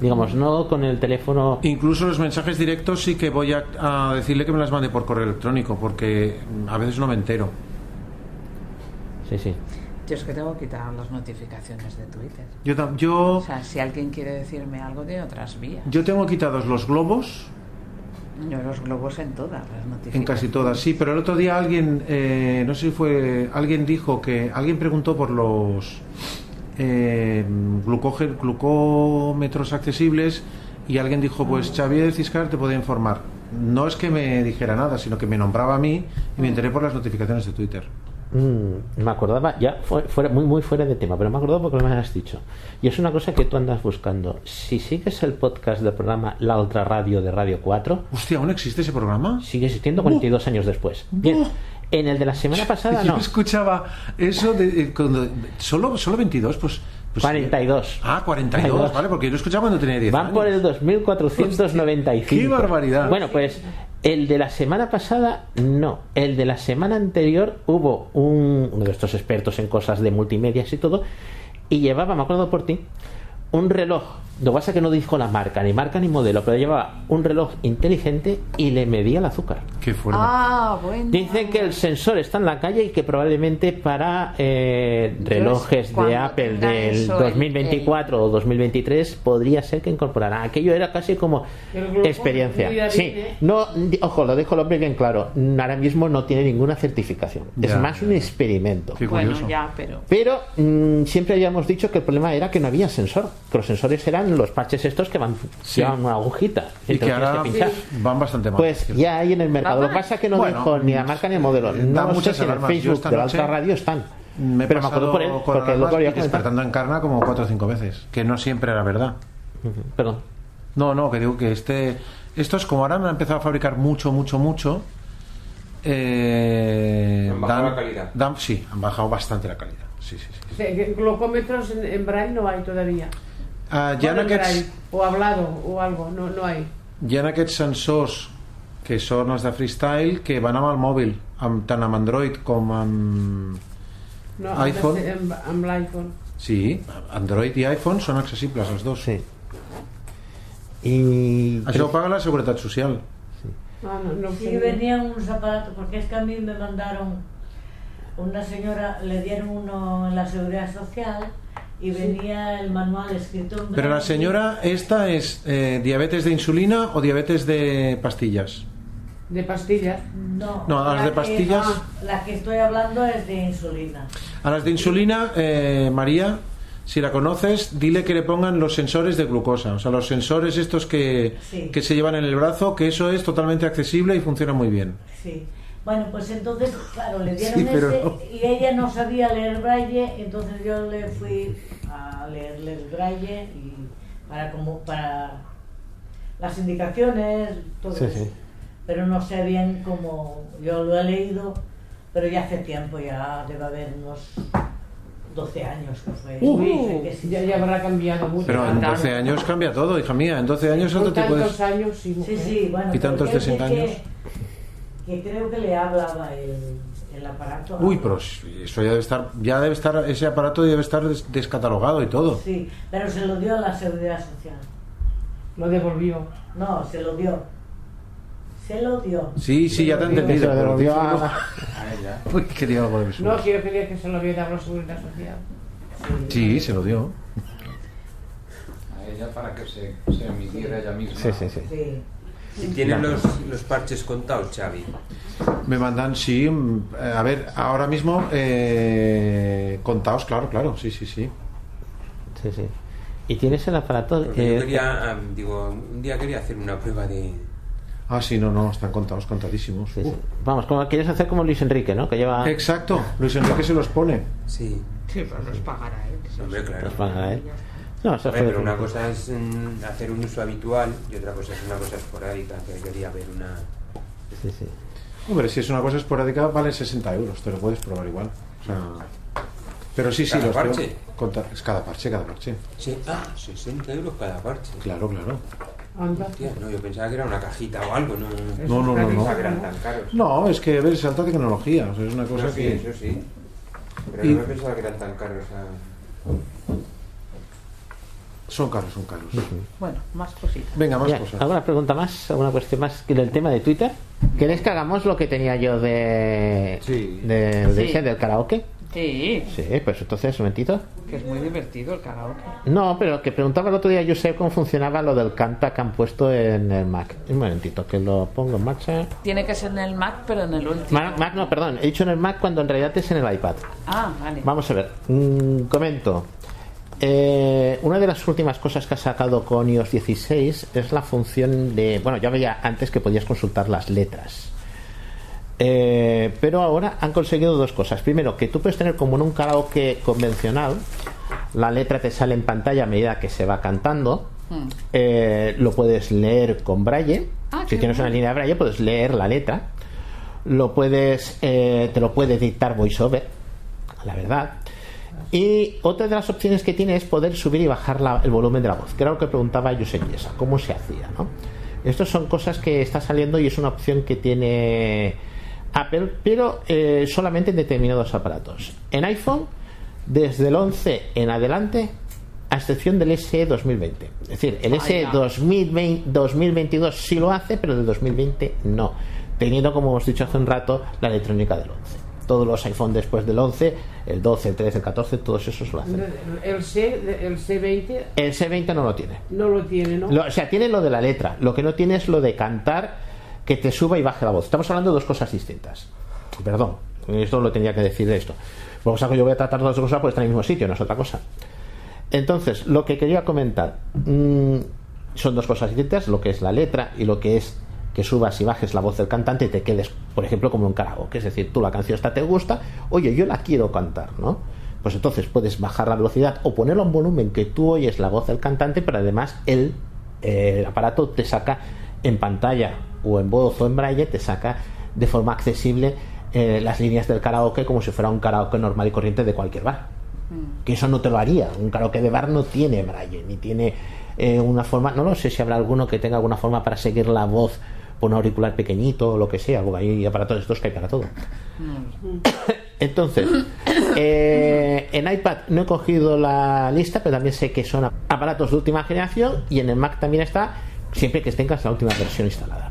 Digamos, no con el teléfono. Incluso los mensajes directos sí que voy a, a decirle que me las mande por correo electrónico, porque a veces no me entero. Sí, sí. Yo es que tengo quitado las notificaciones de Twitter. Yo, yo, O sea, si alguien quiere decirme algo de otras vías. yo tengo quitados los globos Yo los globos en todas las notificaciones. en casi todas, sí, pero el otro día alguien, eh, no sé si fue, alguien dijo que, alguien preguntó por los eh, glucómetros accesibles y alguien dijo, pues Xavier Ciscar te puede informar. No es que me dijera nada, sino que me nombraba a mí y me enteré por las notificaciones de Twitter. Mm, me acordaba, ya fue- fuera, muy, muy fuera de tema, pero me acordaba porque me has dicho. Y es una cosa que tú andas buscando. Si sigues el podcast del programa La Otra Radio de Radio 4, Hostia, ¿aún existe ese programa? sigue existiendo 42 años después. Bien, en el de la semana pasada Yo no. escuchaba eso de, eh, cuando- solo, solo 22, pues, pues, 42. Ah, 42, 42. vale, porque yo lo escuchaba cuando tenía 10 Van años. por el 2495. ¡Qué barbaridad! Bueno, pues el de la semana pasada no. El de la semana anterior hubo un, uno de estos expertos en cosas de multimedias y todo y llevaba, me acuerdo por ti, un reloj. Lo que pasa es que no dijo la marca, ni marca ni modelo, pero llevaba un reloj inteligente y le medía el azúcar. ¡Qué fuerte! Ah, bueno. Dicen que el sensor está en la calle y que probablemente para eh, relojes de Apple del eso, el- 2024 o 2023 podría ser que incorporara. Aquello era casi como experiencia. Sí, no, ojo, lo dejo lo bien claro. Ahora mismo no tiene ninguna certificación. Ya, es más un experimento. Qué Bueno, curioso. ya, pero. Pero mm, siempre habíamos dicho que el problema era que no había sensor. Que los sensores eran los parches estos que van Sí. llevan una agujita. y que tienes ahora pinchar. van bastante mal. Pues ya hay en el mercado. Lo que pasa es que no Bueno, dijo ni la marca ni el modelo. da No muchas sé si en el Facebook de la otra radio están. me he Pero me acuerdo por él, con porque lo alarmas que había despertando en carna como cuatro o cinco veces, que no siempre era verdad. Ujú, Perdón. No, no, que digo que este, estos como ahora me han empezado a fabricar mucho, mucho, mucho. Eh, Han bajado la calidad. dan- sí, han bajado bastante la calidad. Sí, sí, sí. Que Glocómetros en, en braille no hay todavía. Ah, ja, en aquests, o hablado o algo, no, no hay. hi ha aquests sensors que són els de freestyle que van amb el mòbil, amb, tant amb Android com amb... No, iPhone. ser Amb, amb l'iPhone. Sí, Android i iPhone són accessibles els dos. Sí. Y. Això ho paga la Seguretat Social. Ah, no, no Sí, sé. venían unos aparatos, porque es que a mí me mandaron, una señora, le dieron uno en la Seguridad Social y venía el manual escrito en Pero la señora, ¿esta es eh, diabetes de insulina o diabetes de pastillas? De pastillas. No, No, las la de que- pastillas. la que estoy hablando es de insulina. A las de insulina, eh, María, si la conoces, dile que le pongan los sensores de glucosa. O sea, los sensores estos que, Sí. que se llevan en el brazo, que eso es totalmente accesible y funciona muy bien. Sí. Bueno, pues entonces, claro, le dieron Sí, pero ese no. y ella no sabía leer braille, entonces yo le fui a leerle el braille y para como para las indicaciones, todo Sí, eso. sí. Pero no sé bien cómo yo lo he leído, pero ya hace tiempo, ya debe haber unos 12 años que fue. Uy, que sí. ya, ya habrá cambiado mucho. Pero en Claro. 12 años cambia todo, hija mía. En 12 años Con no te tantos puedes... años, sí, Sí, sí, bueno. Y tantos desengaños. Que, que creo que le hablaba el, el aparato. Uy, pero eso ya debe estar, ya debe estar, ese aparato debe estar des- descatalogado y todo. Sí, pero se lo dio a la Seguridad Social. Lo devolvió. No, se lo dio. Se lo dio. Sí, sí, ya te he entendido. Se lo devolvió a- A ella. Uy, quería algo de No, yo quería que se lo había dado la Seguridad Social. Sí, se lo dio. A ella para que se, se emitiera ella misma. Sí, sí, sí. Sí. ¿Y tienen los, los parches contados, Xavi? Me mandan, sí, mm, eh, a ver, ahora mismo, eh, contaos, claro, claro, sí, sí, sí. Sí, sí. Y tienes el aparato. Eh, yo quería, ah, digo, un día quería hacer una prueba de... Ah, sí, no, no, están contados, contadísimos. sí, sí. Vamos, como quieres hacer como Luis Enrique, ¿no? Que lleva. Exacto, Luis Enrique se los pone. Sí, Sí, pero los pagará se hombre, claro. Para él. No, eso fue. pero una cosa es mm, hacer un uso habitual y otra cosa es una cosa esporádica, que quería ver una... Sí, sí. Hombre, si es una cosa esporádica, vale 60 euros, te lo puedes probar igual. O sea, pero sí, sí, ¿Cada los parche? es cada parche, cada parche. Sí, ah, 60 euros cada parche. Claro, claro. Hostia, no, yo pensaba que era una cajita o algo, no... No, no, no, no. Pensaba que eran tan caros. No, es que, a ver, es alta tecnología, o sea, es una cosa No, sí, que... eso sí. Pero Y- no me pensaba que eran tan caros. ah. Son caros, son caros. Bueno, más cositas. Venga, más Ya, cosas. ¿Alguna pregunta más? ¿Alguna cuestión más que del tema de Twitter? ¿Queréis que hagamos lo que tenía yo de, de, de Sí. ese, del karaoke? Sí, Sí, pues entonces, un momentito. que es muy divertido el karaoke. No, pero que preguntaba el otro día yo sé cómo funcionaba lo del canta que han puesto en el Mac. Un momentito, que lo pongo en marcha. Tiene que ser en el Mac, pero en el último. Mac, Mac, no, perdón, he dicho en el Mac cuando en realidad es en el iPad. Ah, vale. Vamos a ver, mm, comento. Eh, una de las últimas cosas que ha sacado con iOS 16 es la función de. Bueno, ya veía antes que podías consultar las letras. Eh, pero ahora han conseguido dos cosas. Primero, que tú puedes tener como en un karaoke convencional, la letra te sale en pantalla a medida que se va cantando. Hmm. Eh, lo puedes leer con braille. Ah, si tienes una línea de braille, puedes leer la letra. Lo puedes, eh, te lo puede dictar voiceover, la verdad. Y otra de las opciones que tiene es poder subir y bajar la- el volumen de la voz, que era lo que preguntaba Josep Yesa, cómo se hacía, ¿no? Estas son cosas que está saliendo y es una opción que tiene Apple, pero eh, solamente en determinados aparatos. En iPhone, desde el 11 en adelante, a excepción del SE 2020. Es decir, el SE Vaya. 2020, 2022 sí lo hace, pero del 2020 no. Teniendo, como hemos dicho hace un rato, la electrónica del 11. Todos los iPhone después del 11, el 12, el 13, el 14, todos esos lo hacen. El, C, el C20 El C20 no lo tiene. no lo tiene, ¿no? Lo- o sea, tiene lo de la letra. Lo que no tiene es lo de cantar que te suba y baje la voz. Estamos hablando de dos cosas distintas. Perdón, esto lo tenía que decir de esto. Por cosa que yo voy a tratar dos cosas porque están en el mismo sitio, no es otra cosa. Entonces, lo que quería comentar mm, son dos cosas distintas, lo que es la letra y lo que es que subas y bajes la voz del cantante y te quedes, por ejemplo, como un karaoke. Es decir, tú la canción esta te gusta, oye, yo la quiero cantar, ¿no? Pues entonces puedes bajar la velocidad o ponerlo a un volumen que tú oyes la voz del cantante, pero además el, eh, el aparato te saca en pantalla o en voz o en braille, te saca de forma accesible eh, las líneas del karaoke como si fuera un karaoke normal y corriente de cualquier bar que eso no te lo haría. Un karaoke de bar no tiene braille, ni tiene eh, una forma, no lo sé si habrá alguno que tenga alguna forma para seguir la voz un auricular pequeñito o lo que sea, porque hay aparatos de estos que hay para todo. Entonces, eh, en iPad no he cogido la lista, pero también sé que son aparatos de última generación y en el Mac también está, siempre que tengas la última versión instalada.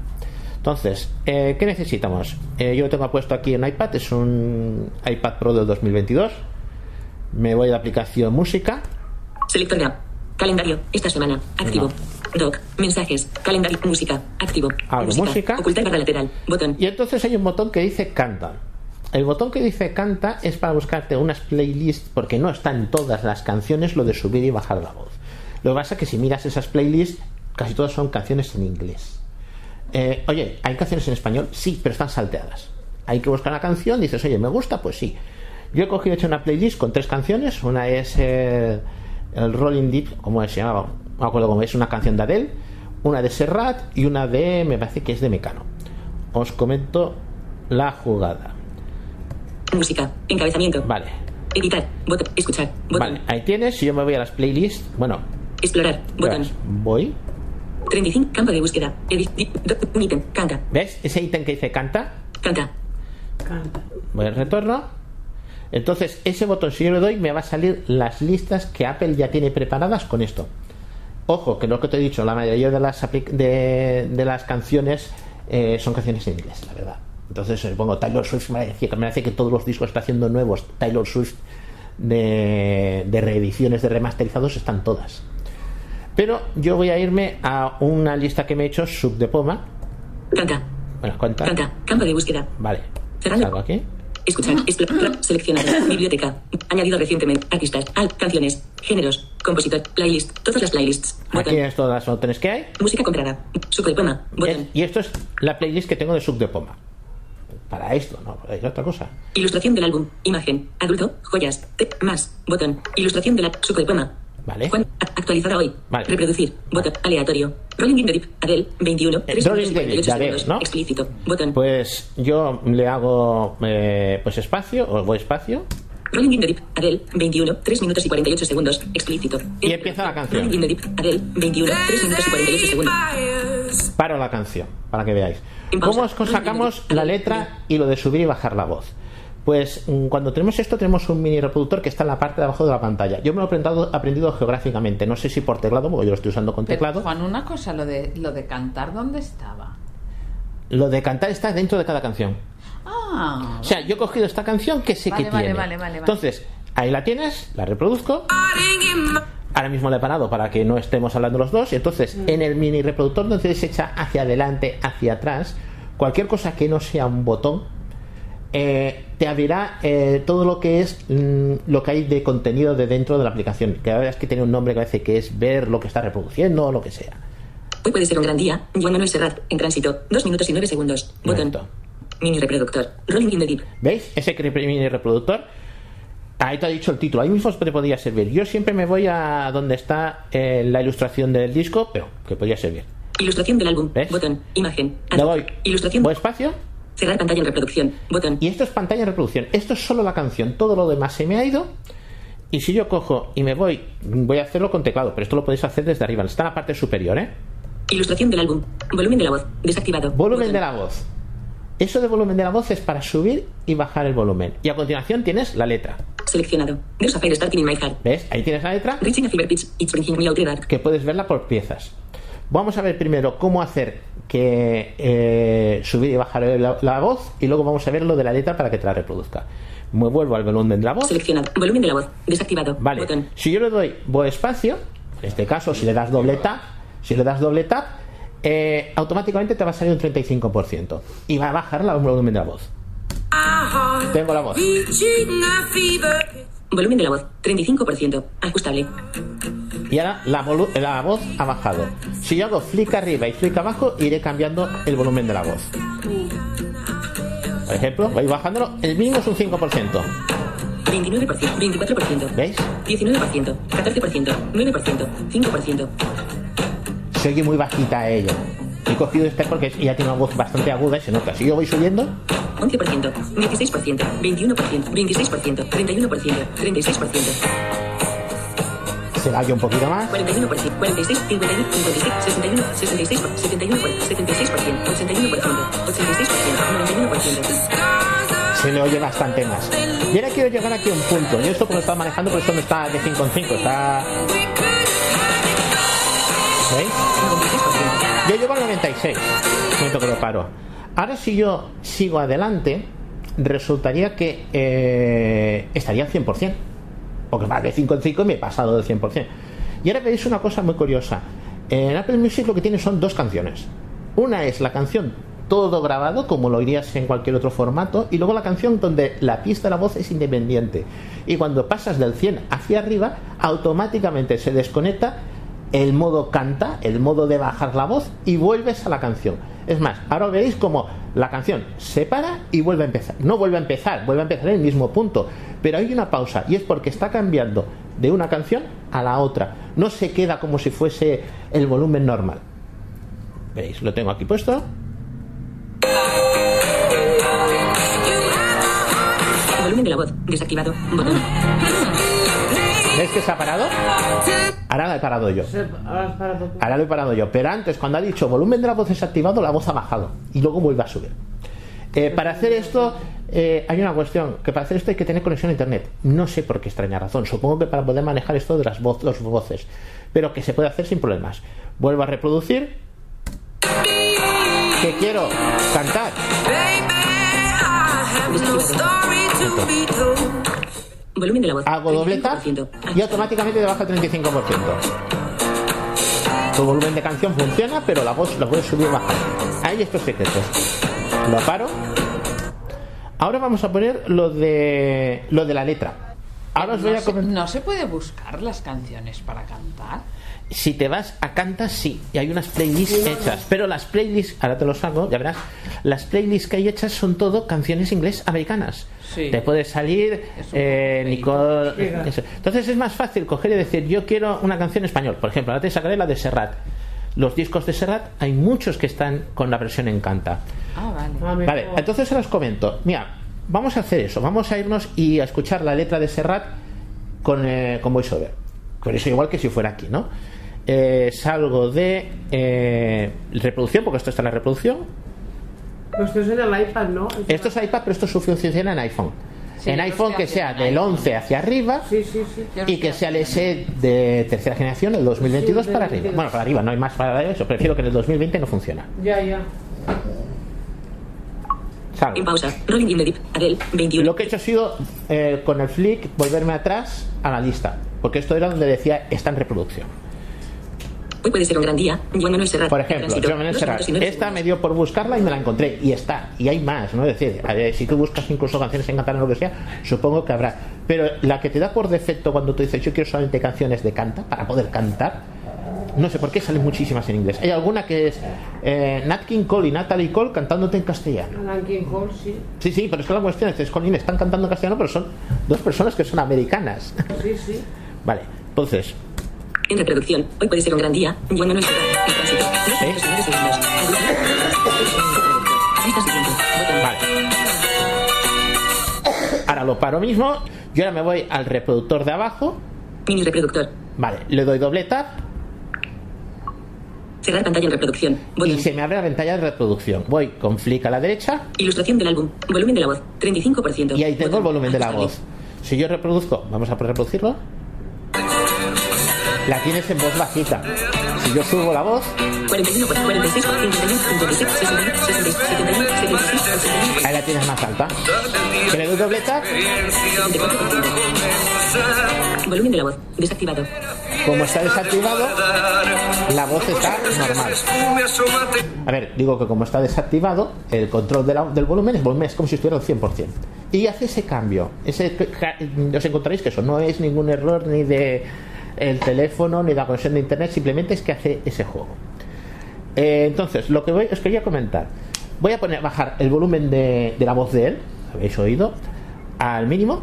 Entonces, eh, ¿qué necesitamos? Eh, yo lo tengo puesto aquí en iPad, es un iPad Pro del 2022. Me voy a la aplicación música. Selector de app. Calendario. Esta semana. Activo. Doc. Mensajes. Calendario. Música. Activo. Abro música. Ocultar barra lateral. Botón. Y entonces hay un botón que dice canta. El botón que dice canta es para buscarte unas playlists, porque no están todas las canciones lo de subir y bajar la voz. Lo que pasa es que si miras esas playlists, casi todas son canciones en inglés. Eh, oye, ¿hay canciones en español? Sí, pero están salteadas. Hay que buscar una canción, dices, oye, ¿me gusta? Pues sí. Yo he cogido he hecho una playlist con tres canciones. Una es eh, el Rolling Deep, como se llamaba, no me acuerdo cómo es, una canción de Adele, una de Serrat y una de, me parece que es de Mecano. Os comento la jugada. Música. Encabezamiento. Vale. Editar. Botón. Escuchar. Botón. Vale, ahí tienes. Si yo me voy a las playlists, bueno, Explorar. Botón. voy. 35. Campo de búsqueda. Edit. Un ítem. Canta. ¿Ves? Ese ítem que dice canta, Canta. voy al retorno. Entonces, ese botón, si yo le doy, me va a salir las listas que Apple ya tiene preparadas con esto. Ojo, que lo que te he dicho, la mayoría de las, de, de las canciones eh, son canciones en inglés, la verdad. Entonces, eh, pongo Taylor Swift, me que me parece que todos los discos está haciendo nuevos, Taylor Swift, de, de reediciones, de remasterizados, están todas. Pero yo voy a irme a una lista que me he hecho, sub de poma. Canta. Bueno, cuenta. Canta. Campo de búsqueda. Vale. Cerrando. Salgo aquí. Escuchar. Seleccionar. Biblioteca. Añadido recientemente. Artistas. Alt. Canciones. Géneros. Compositor. Playlist. Todas las playlists. Aquí tienes todas las botones que hay. Música comprada. Suco de poma. Botón. Y esto es la playlist que tengo de sub de poma. Para esto, no, para otra cosa. Ilustración del álbum. Imagen. Adulto. Joyas. Te- más. Botón. Ilustración de la. Suco de poma. Vale. Actualizada hoy. Vale. Reproducir. Botón. Aleatorio. Rolling in the Deep. Adele. 21. 3 Rolling minutos in the 48 Deep, ya ves, segundos. ¿no? Explícito. Botón. Pues yo le hago eh, pues espacio, o voy espacio, Rolling in the Deep. Adele. 21. 3 minutos y 48 segundos. Explícito. y empieza la canción. Rolling in the Deep. Adele. 21. 3 minutos y 48 segundos. Paro la canción, para que veáis. ¿Cómo os sacamos la letra y lo de subir y bajar la voz? Pues mm, cuando tenemos esto, tenemos un mini reproductor que está en la parte de abajo de la pantalla. Yo me lo he aprendido, aprendido geográficamente. No sé si por teclado, porque yo lo estoy usando con Pero, teclado. Juan, una cosa, lo de, lo de cantar, ¿dónde estaba? Lo de cantar está dentro de cada canción. Ah, O sea, yo he cogido esta canción que sé Vale, que vale, tiene. vale, vale, vale. Entonces, ahí la tienes, la reproduzco. Ahora mismo la he parado para que no estemos hablando los dos. Y entonces, Mm. en el mini reproductor donde se echa hacia adelante, hacia atrás, cualquier cosa que no sea un botón, eh, te abrirá eh, todo lo que es mm, lo que hay de contenido de dentro de la aplicación. Que ahora es que tiene un nombre que parece que es ver lo que está reproduciendo o lo que sea. Hoy puede ser un gran día. Juan Manuel Serrat, en tránsito. Dos minutos y nueve segundos. Botón. Mini reproductor. Rolling in the deep. ¿Veis? Ese mini reproductor. Ahí te ha dicho el título. Ahí mismo te podría servir. Yo siempre me voy a donde está eh, la ilustración del disco, pero que podría servir. Ilustración del álbum. Botón. Imagen. Le doy. Ilustración. Voy espacio. Cerrar pantalla en reproducción. Botón. Y esto es pantalla en reproducción. Esto es solo la canción. Todo lo demás se me ha ido. Y si yo cojo y me voy, voy a hacerlo con teclado, pero esto lo podéis hacer desde arriba. Está en la parte superior, ¿eh? Ilustración del álbum. Volumen de la voz. Desactivado. Volumen de la voz. Eso de volumen de la voz es para subir y bajar el volumen. Y a continuación tienes la letra. Seleccionado. There's a fire starting in my heart. ¿Ves? Ahí tienes la letra. Reaching a fever pitch. It's bringing me out the dark. que puedes verla por piezas. Vamos a ver primero cómo hacer que eh, subir y bajar la, la voz y luego vamos a ver lo de la letra para que te la reproduzca. Me vuelvo al volumen de la voz. Seleccionado. Volumen de la voz. Desactivado. Vale. Botón. Si yo le doy voz espacio, en este caso si le das doble tap, si le das doble tap, eh, automáticamente te va a salir un 35% y va a bajar la- el volumen de la voz. Tengo la voz. Volumen de la voz. 35%. Ajustable. Y ahora la, voz ha bajado. Si yo hago flick arriba y flick abajo, iré cambiando el volumen de la voz. Por ejemplo, voy bajándolo. El mínimo es un 5%. 29%. 24%. ¿Veis? 19%. 14%. 9%. 5%. Se oye muy bajita ella. He cogido este porque ella tiene una voz bastante aguda y se nota. Si yo voy subiendo, 11%, 16%, 21%, 26%, 31%, 36%, se oye un poquito más. 41%, 46, 51, 56, 61, 66, 71, 76%, 81%, 86%, 91%. Se le oye bastante más. Y ahora quiero llegar aquí a un punto. Yo esto porque lo estaba manejando, por eso no está de 5 en 5. Está. ¿Veis? Yo llevo al 96. Un momento que lo paro. Ahora si yo sigo adelante, resultaría que eh, estaría al 100%. Porque va de 5 en 5 y me he pasado del 100%. Y ahora veis una cosa muy curiosa. En Apple Music lo que tiene son dos canciones. Una es la canción todo grabado, como lo irías en cualquier otro formato, y luego la canción donde la pista de la voz es independiente. Y cuando pasas del 100 hacia arriba, automáticamente se desconecta el modo canta, el modo de bajar la voz, y vuelves a la canción. Es más, ahora veréis como la canción se para y vuelve a empezar. No vuelve a empezar, vuelve a empezar en el mismo punto, pero hay una pausa, y es porque está cambiando de una canción a la otra. No se queda como si fuese el volumen normal. ¿Veis? Lo tengo aquí puesto. Volumen de la voz. Desactivado. ¿Ves que se ha parado? Ahora la he parado yo. Ahora lo he parado yo. Pero antes, cuando ha dicho volumen de la voz desactivado, la voz ha bajado. Y luego vuelve a subir. Eh, para hacer esto, eh, hay una cuestión. Que para hacer esto hay que tener conexión a internet. No sé por qué extraña razón. Supongo que para poder manejar esto de las vo- dos voces. Pero que se puede hacer sin problemas. Vuelvo a reproducir. Que quiero cantar. Volumen de la voz. Hago doble tap y automáticamente te baja el 35%. Tu volumen de canción funciona, pero la voz lo puedes subir o bajar. Hay estos secretos. Lo paro. Ahora vamos a poner lo de lo de la letra. Ahora os voy no, a se, no se puede buscar las canciones para cantar. Si te vas a Canta, sí, y hay unas playlists hechas. Pero las playlists, ahora te los hago, ya verás, las playlists que hay hechas son todo canciones inglés americanas. Sí. Te puede salir eh, Nicole. Eso. Entonces es más fácil coger y decir, yo quiero una canción en español. Por ejemplo, ahora te sacaré la de Serrat. Los discos de Serrat, hay muchos que están con la versión en Canta. Ah, vale. Vale, entonces se los comento. Mira, vamos a hacer eso. Vamos a irnos y a escuchar la letra de Serrat con, eh, con VoiceOver. Por eso igual que si fuera aquí, ¿no? Eh, salgo de eh, reproducción, porque esto está en la reproducción. Pues esto es en el iPad, ¿no? Esto es iPad, pero esto su- funciona en iPhone. Sí, en iPhone estoy que sea del iPhone. 11 hacia arriba Sí, sí, sí. Yo lo y que sea el S de tercera generación, el 2022 Sí, para arriba. 22. Bueno, para arriba, no hay más para eso. Prefiero que en el 2020 no funciona. Ya, ya. Salgo. En pausa. Rolling in the deep. Adele, 21. Lo que he hecho ha sido, eh, con el flick, volverme atrás a la lista. Porque esto era donde decía está en reproducción. Hoy puede ser un gran día. Juan Manuel Serrat. Por ejemplo, Manuel Serrat. Esta me dio por buscarla y me la encontré. Y está. Y hay más, ¿no? Es decir, ver, si tú buscas incluso canciones en catalán o lo que sea, supongo que habrá. Pero la que te da por defecto cuando tú dices yo quiero solamente canciones de canta, para poder cantar, no sé por qué salen muchísimas en inglés. Hay alguna que es eh, Nat King Cole y Natalie Cole cantándote en castellano. Alan King Hall, sí. Sí, sí, pero es que la cuestión es que Colin están cantando en castellano, pero son dos personas que son americanas. Sí, sí. Vale, entonces, En reproducción. Hoy puede ser un gran día. Juan Manuel Serrat. El tránsito. Dos minutos y nueve segundos. Lista siguiente. Botón. vale. Ahora lo paro mismo. Yo ahora me voy al reproductor de abajo. Mini reproductor. Vale, le doy doble tap Cerrar pantalla en reproducción. y se me abre la ventana de reproducción. Voy con flick a la derecha Ilustración del álbum. Volumen de la voz. 35%. y ahí tengo el volumen de la voz. Si yo reproduzco, vamos a reproducirlo. La tienes en voz bajita. Si yo subo la voz, 41, 46, 51, 56, 61, 60, 71, 76, 81, ahí la tienes más alta. Que le doy doble tap 64%. Volumen de la voz. Desactivado. Como está desactivado, la voz está normal. A ver, digo que como está desactivado, el control de la- del volumen, el volumen es como si estuviera al 100%. Y hace ese cambio. Ese, os encontraréis que eso no es ningún error ni de el teléfono ni la conexión de internet, simplemente es que hace ese juego. Eh, entonces, lo que voy, os quería comentar. Voy a poner bajar el volumen de, de la voz de él, habéis oído, al mínimo.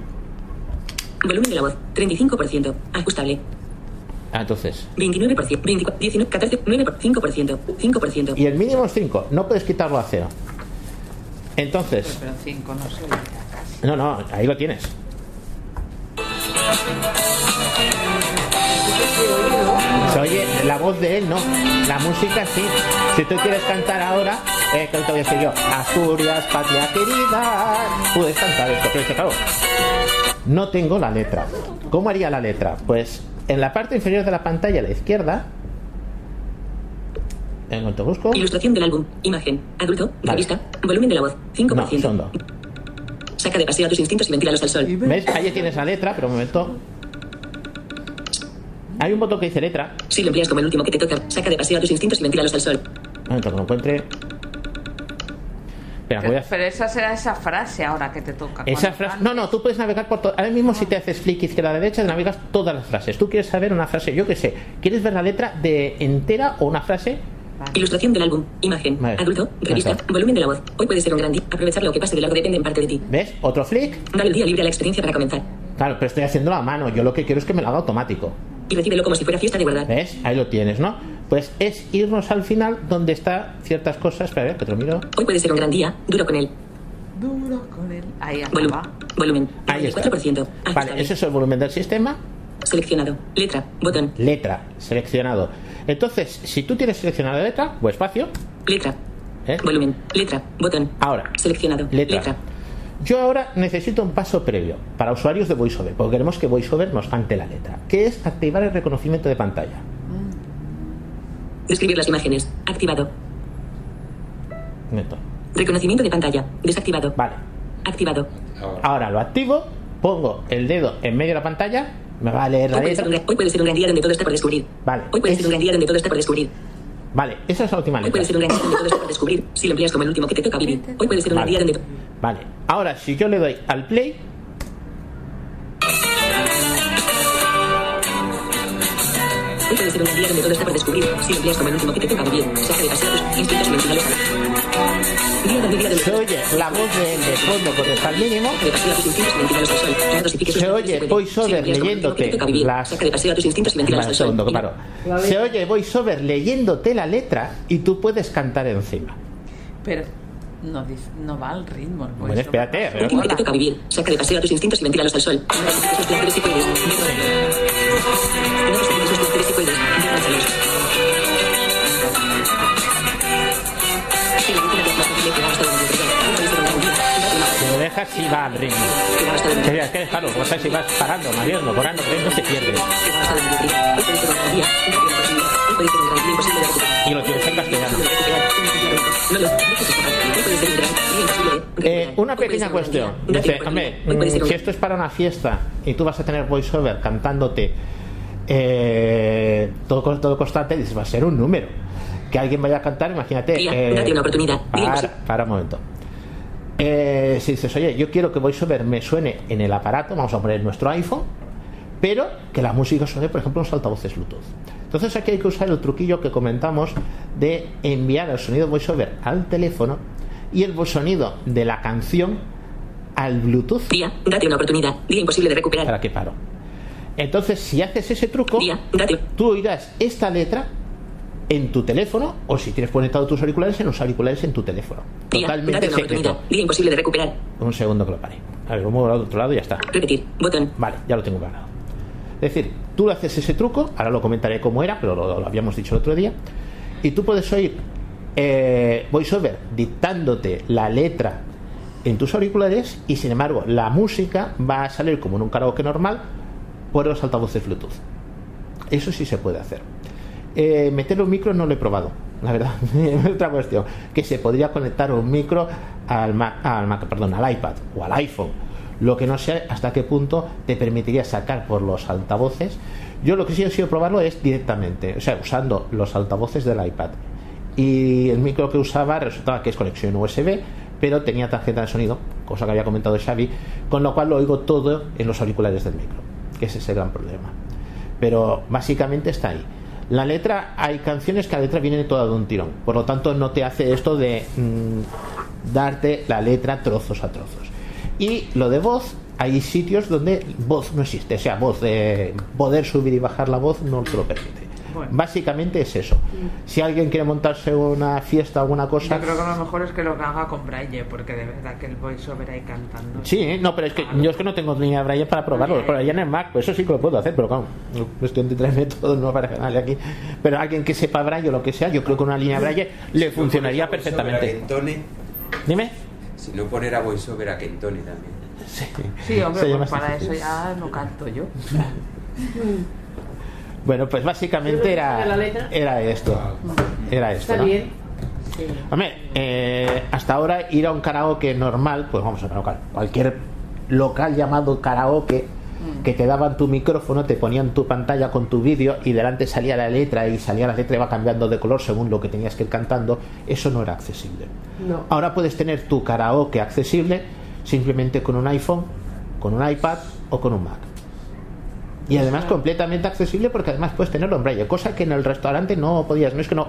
Volumen de la voz. 35%. Ajustable. Ah, Entonces, 29%. 24, 19, 14, 9, 5%. 5%. y el mínimo es 5, no puedes quitarlo a cero. Entonces, Pero 5 no se no, no, ahí lo tienes. Se oye la voz de él, no. La música sí. Si tú quieres cantar ahora, eh, que te voy a decir yo, Asturias, patria querida, puedes cantar esto. Pero claro, no tengo la letra. ¿Cómo haría la letra? Pues en la parte inferior de la pantalla a la izquierda, en cuanto busco, Ilustración del álbum. Imagen. Adulto. Vale. Revista. Volumen de la voz. 5%. no. Saca de paseo a tus instintos y ventílalos al sol. ¿Ves? Ahí tienes la letra, pero un momento. Hay un botón que dice letra. Si lo empleas como el último que te toca, saca de paseo a tus instintos y ventílalos al sol. Un momento que lo encuentre. Espera, voy a Pero esa será esa frase ahora que te toca. Esa frase, no, no, tú puedes navegar por todo. Ahora mismo, si te haces flick izquierda a la derecha, navegas todas las frases. Tú quieres saber una frase, yo qué sé. ¿Quieres ver la letra de entera o una frase? Ilustración del álbum. Imagen. Vale. Adulto. Revista. Exacto. Volumen de la voz. Hoy puede ser un gran día. Aprovechar lo que pase de largo depende en parte de ti. ¿Ves? Otro flick. Dale el día libre a la experiencia para comenzar. Claro, pero estoy haciéndolo a mano. Yo lo que quiero es que me lo haga automático. Y recíbelo como si fuera fiesta de guardar. ¿Ves? Ahí lo tienes, ¿no? Pues es irnos al final donde está ciertas cosas. Espera, a ver, que te lo miro. Hoy puede ser un gran día. Duro con él. Duro con él. Ahí Volu- acaba. volumen. Ahí está. 4%. Vale, ese es el volumen del sistema. Seleccionado. Letra. Botón. Letra, seleccionado. Entonces, si tú tienes seleccionada la letra o espacio, Letra. ¿eh? Volumen. Letra. Botón. ahora, Seleccionado. letra. Yo ahora necesito un paso previo para usuarios de VoiceOver, porque queremos que VoiceOver nos cante la letra, que es activar el reconocimiento de pantalla. Describir las imágenes. Activado. Momento. Reconocimiento de pantalla. Desactivado. Vale. Activado. Ahora lo activo, pongo el dedo en medio de la pantalla, me va a leer la Hoy puede, ser letra. un, hoy puede ser un gran día donde todo está por descubrir. Vale, Hoy puede es- ser un gran día donde todo está por descubrir. Vale, esa es la última Hoy letra. puede ser un gran día donde todo está por descubrir. Si lo empleas como el último que te toca vivir. Hoy puede ser un gran Vale. día donde. Vale, ahora si yo le doy al play, Hoy puede ser un gran día donde todo está por descubrir. Si lo empleas como el último que te toca vivir. Saca de paseo tus instintos mentales. Día donde día donde. se oye la voz de, de fondo está al mínimo, Saca de paseo a tus instintos y ventilalos al sol. No dosifiques tus se oye. VoiceOver leyéndote las... Saca de paseo a tus instintos y al un sol. Se oye VoiceOver leyéndote la letra y tú puedes cantar encima. Pero no, va al ritmo. pues Bueno, espérate, a ver. Último que te toca vivir. Saca de paseo a tus instintos y ventilalos al sol. No dosifiques tus placeres si puedes. No dosifiques tus placeres si puedes. Si va al ritmo? Es que, claro, pasa si vas parando, moviendo, borrando, no se pierde. Y lo tienes en castellano. Eh, una pequeña cuestión. Dice, hombre, si esto es para una fiesta y tú vas a tener voiceover cantándote eh, todo, todo constante, dices, va a ser un número. Que alguien vaya a cantar, imagínate. eh, date una oportunidad. para, para un momento. Eh, si dices, oye, yo quiero que VoiceOver me suene en el aparato, vamos a poner nuestro iPhone, pero que la música suene, por ejemplo, en los altavoces Bluetooth. Entonces aquí hay que usar el truquillo que comentamos de enviar el sonido VoiceOver al teléfono y el sonido de la canción al Bluetooth. Día, date una oportunidad. Día imposible de recuperar. ¿Para qué paro? Entonces, si haces ese truco, tú oirás esta letra en tu teléfono o si tienes conectado tus auriculares en los auriculares en tu teléfono. Día, Totalmente secreto. Día imposible de recuperar. Un segundo que lo pare. A ver, lo muevo al otro lado y ya está. Repetir. Botón. Vale, ya lo tengo guardado. Es decir, tú haces ese truco, ahora lo comentaré cómo era, pero lo, lo habíamos dicho el otro día, y tú puedes oír eh, VoiceOver dictándote la letra en tus auriculares y sin embargo la música va a salir como en un karaoke normal por los altavoces Bluetooth. Eso sí se puede hacer. Eh, meter un micro no lo he probado, la verdad. Otra cuestión, que se podría conectar un micro al Mac, al Mac, perdón, al iPad o al iPhone. Lo que no sé hasta qué punto te permitiría sacar por los altavoces. Yo lo que sí he sido probarlo es directamente, o sea, usando los altavoces del iPad. Y el micro que usaba resultaba que es conexión USB, pero tenía tarjeta de sonido, cosa que había comentado Xavi, con lo cual lo oigo todo en los auriculares del micro, que ese es el gran problema. Pero básicamente está ahí. La letra, hay canciones que la letra viene toda de un tirón, por lo tanto no te hace esto de mm, darte la letra trozos a trozos. Y lo de voz, hay sitios donde voz no existe, o sea, voz de poder subir y bajar la voz no te lo permite. Bueno. Básicamente es eso. Si alguien quiere montarse una fiesta o alguna cosa, Yo creo que lo mejor es que lo haga con braille, porque de verdad que el voiceover ahí cantando. Sí, no, pero es que yo es que no tengo línea de braille para probarlo. Pero allá en el Mac, pues eso sí que lo puedo hacer, pero claro, cuestión de tres métodos no para ganarle aquí. Pero alguien que sepa braille o lo que sea, yo creo que una línea de braille le funcionaría perfectamente. Dime. Si no poner a voiceover a Kentone también. Sí, hombre, Se llama pues para eso ya no canto yo. Bueno, pues básicamente era, era esto. Era esto. Está ¿no? Hombre, eh, hasta ahora ir a un karaoke normal, pues vamos a ver, cualquier local llamado karaoke que te daban tu micrófono, te ponían tu pantalla con tu vídeo y delante salía la letra y salía la letra y va cambiando de color según lo que tenías que ir cantando, eso no era accesible. No. Ahora puedes tener tu karaoke accesible simplemente con un iPhone, con un iPad o con un Mac. Y además completamente accesible porque además puedes tenerlo en braille, cosa que en el restaurante no podías, no es que no,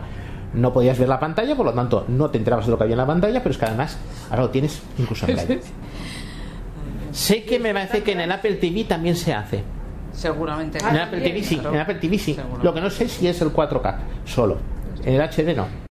no podías ver la pantalla, por lo tanto no te enterabas de lo que había en la pantalla, pero es que además ahora lo tienes incluso en braille. sé que me parece que en el Apple TV también se hace. Seguramente. En el Apple TV sí, Claro. en el Apple TV sí. Lo que no sé si es el 4K solo. En el HD no.